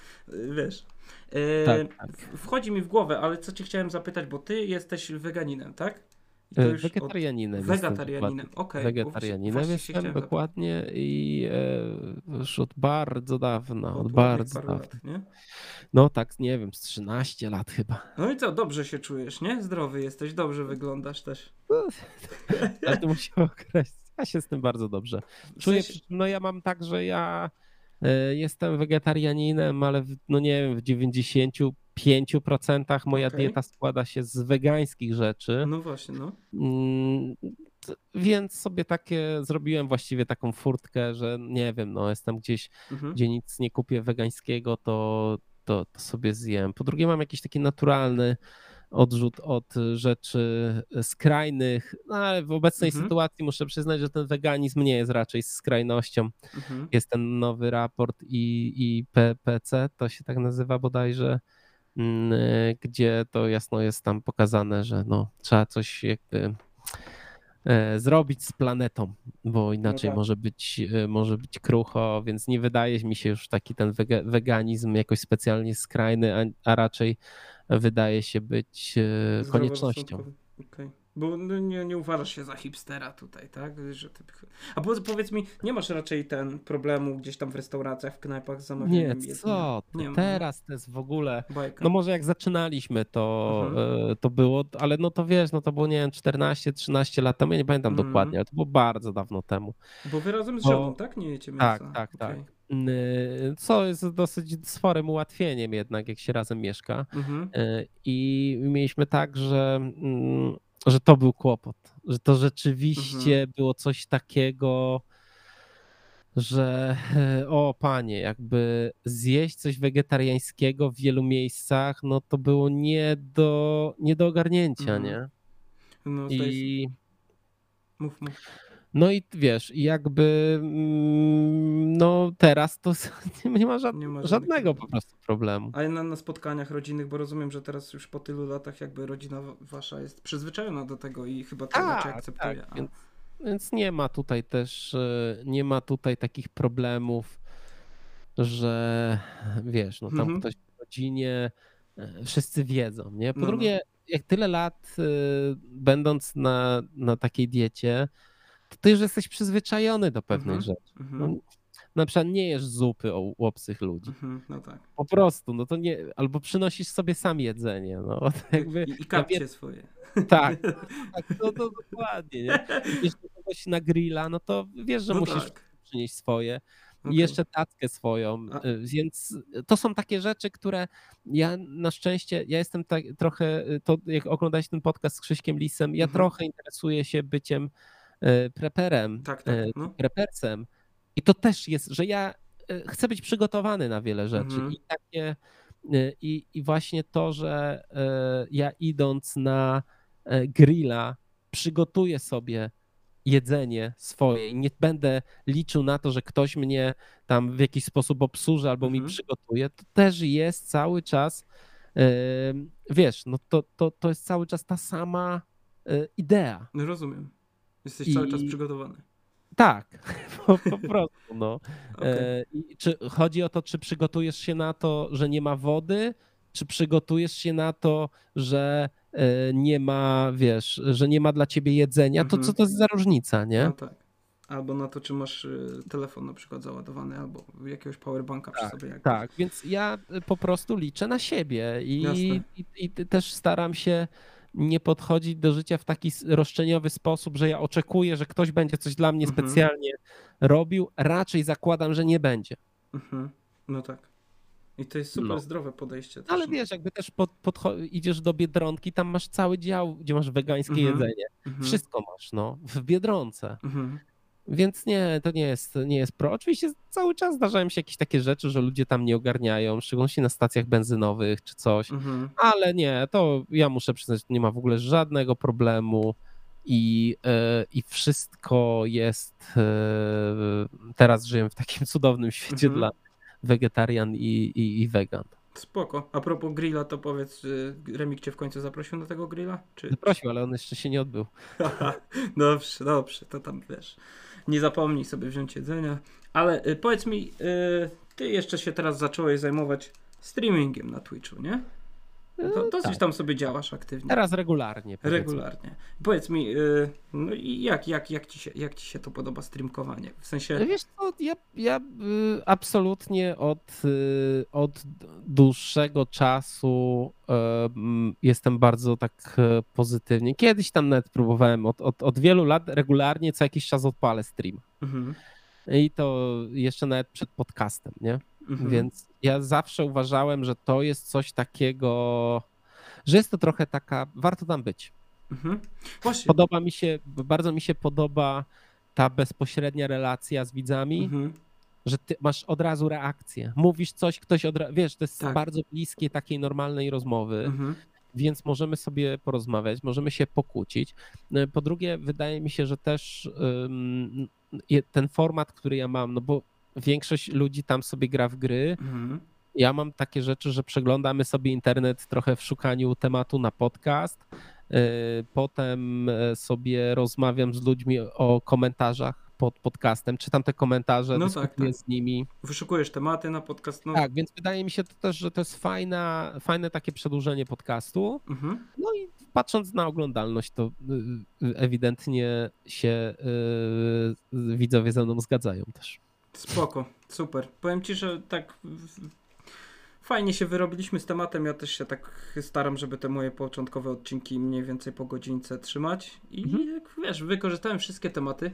Speaker 1: wiesz...
Speaker 2: Tak, tak.
Speaker 1: Wchodzi mi w głowę, ale co ci chciałem zapytać, bo ty jesteś weganinem, tak? Już od-
Speaker 2: Wegetarianinem.
Speaker 1: Wegetarianinem, okej.
Speaker 2: Wegetarianinem
Speaker 1: właśnie
Speaker 2: jestem dokładnie i e, już od bardzo dawna, od
Speaker 1: ładnych
Speaker 2: bardzo dawna.
Speaker 1: lat, nie?
Speaker 2: No tak, nie wiem, z 13 lat chyba.
Speaker 1: No i co, dobrze się czujesz, nie? Zdrowy jesteś, dobrze wyglądasz też.
Speaker 2: Ale to musiał określić. Ja się z tym bardzo dobrze
Speaker 1: W
Speaker 2: czuję.
Speaker 1: sensie-
Speaker 2: No ja mam tak, że ja e, jestem wegetarianinem, ale w, no nie wiem, w 95% moja
Speaker 1: Okej.
Speaker 2: dieta składa się z wegańskich rzeczy.
Speaker 1: No właśnie, no.
Speaker 2: Mm, Więc sobie takie zrobiłem właściwie taką furtkę, że nie wiem, no jestem gdzieś,
Speaker 1: Mhm.
Speaker 2: gdzie nic nie kupię wegańskiego, to, to, to sobie zjem. Po drugie, mam jakiś taki naturalny odrzut od rzeczy skrajnych, no ale w obecnej
Speaker 1: Mhm.
Speaker 2: sytuacji muszę przyznać, że ten weganizm nie jest raczej skrajnością.
Speaker 1: Mhm.
Speaker 2: Jest ten nowy raport i, i PPC, to się tak nazywa bodajże, gdzie to jasno jest tam pokazane, że no, trzeba coś jakby e, zrobić z planetą, bo inaczej
Speaker 1: tak.
Speaker 2: może, być, e, może być krucho, więc nie wydaje mi się już taki ten weganizm jakoś specjalnie skrajny, a, a raczej wydaje się być koniecznością.
Speaker 1: Zdroworozsądkowy. Bo no, nie, nie uważasz się za hipstera tutaj, tak? Że ty... A powiedz, powiedz mi, nie masz raczej ten problemu gdzieś tam w restauracjach, w knajpach z zamawianiem
Speaker 2: Nie, co
Speaker 1: Nie
Speaker 2: teraz to jest w ogóle...
Speaker 1: Bajka.
Speaker 2: No może jak zaczynaliśmy, to,
Speaker 1: Mhm.
Speaker 2: e, to było, ale no to wiesz, no to było, nie wiem, 14-13 lat temu, ja nie pamiętam
Speaker 1: Mhm.
Speaker 2: dokładnie, ale to było bardzo dawno temu.
Speaker 1: Bo wy razem z
Speaker 2: Bo-
Speaker 1: żoną, tak? Nie jecie mięsa?
Speaker 2: Tak, tak, tak.
Speaker 1: Okej.
Speaker 2: Y, Co jest dosyć sporym ułatwieniem jednak, jak się razem mieszka.
Speaker 1: Mhm.
Speaker 2: Y, I mieliśmy tak, że, mm, że to był kłopot, że to rzeczywiście
Speaker 1: Mhm.
Speaker 2: było coś takiego, że e, o panie, jakby zjeść coś wegetariańskiego w wielu miejscach, no to było nie do, nie do ogarnięcia,
Speaker 1: Mhm.
Speaker 2: nie?
Speaker 1: No.
Speaker 2: I
Speaker 1: Mów, mów.
Speaker 2: No i wiesz, jakby mm, no teraz to nie ma, żad,
Speaker 1: Nie ma
Speaker 2: żadnego po prostu problemu.
Speaker 1: A na, na spotkaniach rodzinnych, bo rozumiem, że teraz już po tylu latach jakby rodzina wa- wasza jest przyzwyczajona do tego i chyba to raczej
Speaker 2: Tak,
Speaker 1: akceptuje.
Speaker 2: tak, więc, więc nie ma tutaj też, e, nie ma tutaj takich problemów, że wiesz, no tam
Speaker 1: Mhm.
Speaker 2: ktoś w rodzinie, e, wszyscy wiedzą, nie? Po
Speaker 1: No, no.
Speaker 2: drugie, jak tyle lat e, będąc na, na takiej diecie, to ty już jesteś przyzwyczajony do pewnych
Speaker 1: Mhm.
Speaker 2: rzeczy.
Speaker 1: Mhm.
Speaker 2: No, na przykład nie jesz zupy o u obcych ludzi.
Speaker 1: Mhm, no tak.
Speaker 2: Po prostu, no to nie, albo przynosisz sobie sam jedzenie, no to jakby,
Speaker 1: I, i kapcie swoje.
Speaker 2: tak, tak, no to dokładnie, nie? Do kogoś na grilla, no to wiesz, że
Speaker 1: No
Speaker 2: musisz
Speaker 1: tak.
Speaker 2: przynieść swoje i
Speaker 1: Okej.
Speaker 2: jeszcze tackę swoją,
Speaker 1: A-
Speaker 2: y, więc to są takie rzeczy, które ja na szczęście, ja jestem tak trochę, y, to jak oglądałeś ten podcast z Krzyśkiem Lisem, ja
Speaker 1: Mhm.
Speaker 2: trochę interesuję się byciem preperem,
Speaker 1: Tak, tak,
Speaker 2: y,
Speaker 1: no.
Speaker 2: prepersem i to też jest, że ja y, chcę być przygotowany na wiele rzeczy
Speaker 1: Mhm.
Speaker 2: i takie i, i właśnie to, że ja idąc na grilla przygotuję sobie jedzenie swoje i nie będę liczył na to, że ktoś mnie tam w jakiś sposób obsłuży albo mi
Speaker 1: Mhm.
Speaker 2: przygotuje, to też jest cały czas, wiesz, no to, to, to jest cały czas ta sama e, idea.
Speaker 1: No rozumiem. Jesteś cały czas
Speaker 2: I-
Speaker 1: przygotowany.
Speaker 2: Tak, po, po prostu, no.
Speaker 1: Okej.
Speaker 2: E, i czy chodzi o to, czy przygotujesz się na to, że nie ma wody, czy przygotujesz się na to, że e, nie ma, wiesz, że nie ma dla ciebie jedzenia, to
Speaker 1: Mhm.
Speaker 2: co to jest za różnica, nie?
Speaker 1: No tak. Albo na to, czy masz y, telefon na przykład załadowany, albo jakiegoś powerbanka przy sobie.
Speaker 2: Tak, więc ja y, po prostu liczę na siebie i, i, i też staram się nie podchodzić do życia w taki roszczeniowy sposób, że ja oczekuję, że ktoś będzie coś dla mnie
Speaker 1: Mhm.
Speaker 2: specjalnie robił. Raczej zakładam, że nie będzie.
Speaker 1: Mhm. No tak. I to jest super
Speaker 2: No.
Speaker 1: zdrowe podejście. Też.
Speaker 2: Ale wiesz, jakby też pod, podcho- idziesz do Biedronki, tam masz cały dział, gdzie masz wegańskie
Speaker 1: Mhm.
Speaker 2: jedzenie.
Speaker 1: Mhm.
Speaker 2: Wszystko masz, no, w Biedronce.
Speaker 1: Mhm.
Speaker 2: Więc nie, to nie jest, nie jest pro. Oczywiście cały czas zdarzają się jakieś takie rzeczy, że ludzie tam nie ogarniają, szczególnie na stacjach benzynowych czy coś.
Speaker 1: Mhm.
Speaker 2: Ale nie, to ja muszę przyznać, że nie ma w ogóle żadnego problemu i, e, i wszystko jest. e, Teraz żyję w takim cudownym świecie
Speaker 1: Mhm.
Speaker 2: dla wegetarian i, i, i wegan.
Speaker 1: Spoko. A propos grilla, to powiedz, y, Remik cię w końcu zaprosił na tego grilla? Czy...
Speaker 2: Prosił, ale on jeszcze się nie odbył.
Speaker 1: dobrze, dobrze, to tam wiesz. Nie zapomnij sobie wziąć jedzenia. Ale y, powiedz mi, y, ty jeszcze się teraz zacząłeś zajmować streamingiem na Twitchu, nie? To, dosyć
Speaker 2: tak.
Speaker 1: tam sobie działasz aktywnie.
Speaker 2: Teraz regularnie. powiedzmy.
Speaker 1: Regularnie. Powiedz mi, y, no i jak, jak, jak, ci się, jak ci się to podoba streamkowanie? W sensie.
Speaker 2: Wiesz co, ja, ja y, absolutnie od, y, od dłuższego czasu jestem bardzo tak pozytywnie. Kiedyś tam nawet próbowałem, od, od, od wielu lat regularnie co jakiś czas odpalę stream.
Speaker 1: Mhm,
Speaker 2: I to jeszcze nawet przed podcastem, nie?
Speaker 1: Mhm.
Speaker 2: Więc ja zawsze uważałem, że to jest coś takiego, że jest to trochę taka, warto tam być.
Speaker 1: Mhm.
Speaker 2: Podoba mi się, bardzo mi się podoba ta bezpośrednia relacja z widzami,
Speaker 1: Mhm.
Speaker 2: że ty masz od razu reakcję. Mówisz coś, ktoś od razu, wiesz, to jest
Speaker 1: Tak.
Speaker 2: bardzo bliskie takiej normalnej rozmowy,
Speaker 1: Mhm.
Speaker 2: więc możemy sobie porozmawiać, możemy się pokłócić. No, Po drugie, wydaje mi się, że też je- ten format, który ja mam, no bo większość ludzi tam sobie gra w gry,
Speaker 1: Mhm.
Speaker 2: ja mam takie rzeczy, że przeglądamy sobie internet trochę w szukaniu tematu na podcast. yy, Potem e, sobie rozmawiam z ludźmi o komentarzach pod podcastem, czytam te komentarze,
Speaker 1: No tak, tak.
Speaker 2: z nimi.
Speaker 1: Wyszukujesz tematy na podcast. No.
Speaker 2: Tak, więc wydaje mi się to też, że to jest fajna, fajne takie przedłużenie podcastu.
Speaker 1: Mhm.
Speaker 2: No i patrząc na oglądalność, to y, y, ewidentnie się y, widzowie ze mną zgadzają też.
Speaker 1: Spoko, super. Powiem ci, że tak fajnie się wyrobiliśmy z tematem. Ja też się tak staram, żeby te moje początkowe odcinki mniej więcej po godzince trzymać. I
Speaker 2: Mhm.
Speaker 1: jak wiesz, wykorzystałem wszystkie tematy.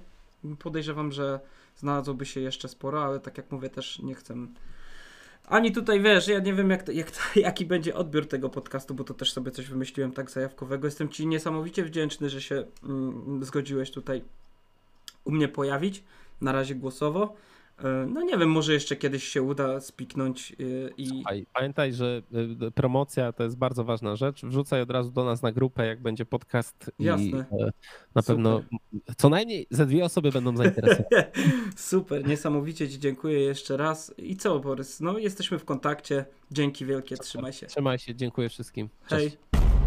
Speaker 1: Podejrzewam, że znalazłoby się jeszcze sporo, ale tak jak mówię, też nie chcę. Ani tutaj wiesz, ja nie wiem, jak, to, jak to, jaki będzie odbiór tego podcastu, bo to też sobie coś wymyśliłem tak zajawkowego. Jestem Ci niesamowicie wdzięczny, że się mm, zgodziłeś tutaj u mnie pojawić. Na razie głosowo. E, No nie wiem, może jeszcze kiedyś się uda spiknąć y, i.
Speaker 2: Pamiętaj, że y, promocja to jest bardzo ważna rzecz. Wrzucaj od razu do nas na grupę, jak będzie podcast.
Speaker 1: Jasne.
Speaker 2: e, na pewno co najmniej ze dwie osoby będą zainteresowane.
Speaker 1: Super, niesamowicie Ci dziękuję jeszcze raz. I co, Borys? No, jesteśmy w kontakcie. Dzięki wielkie, trzymaj się.
Speaker 2: Trzymaj się, dziękuję wszystkim. Cześć.
Speaker 1: Hej.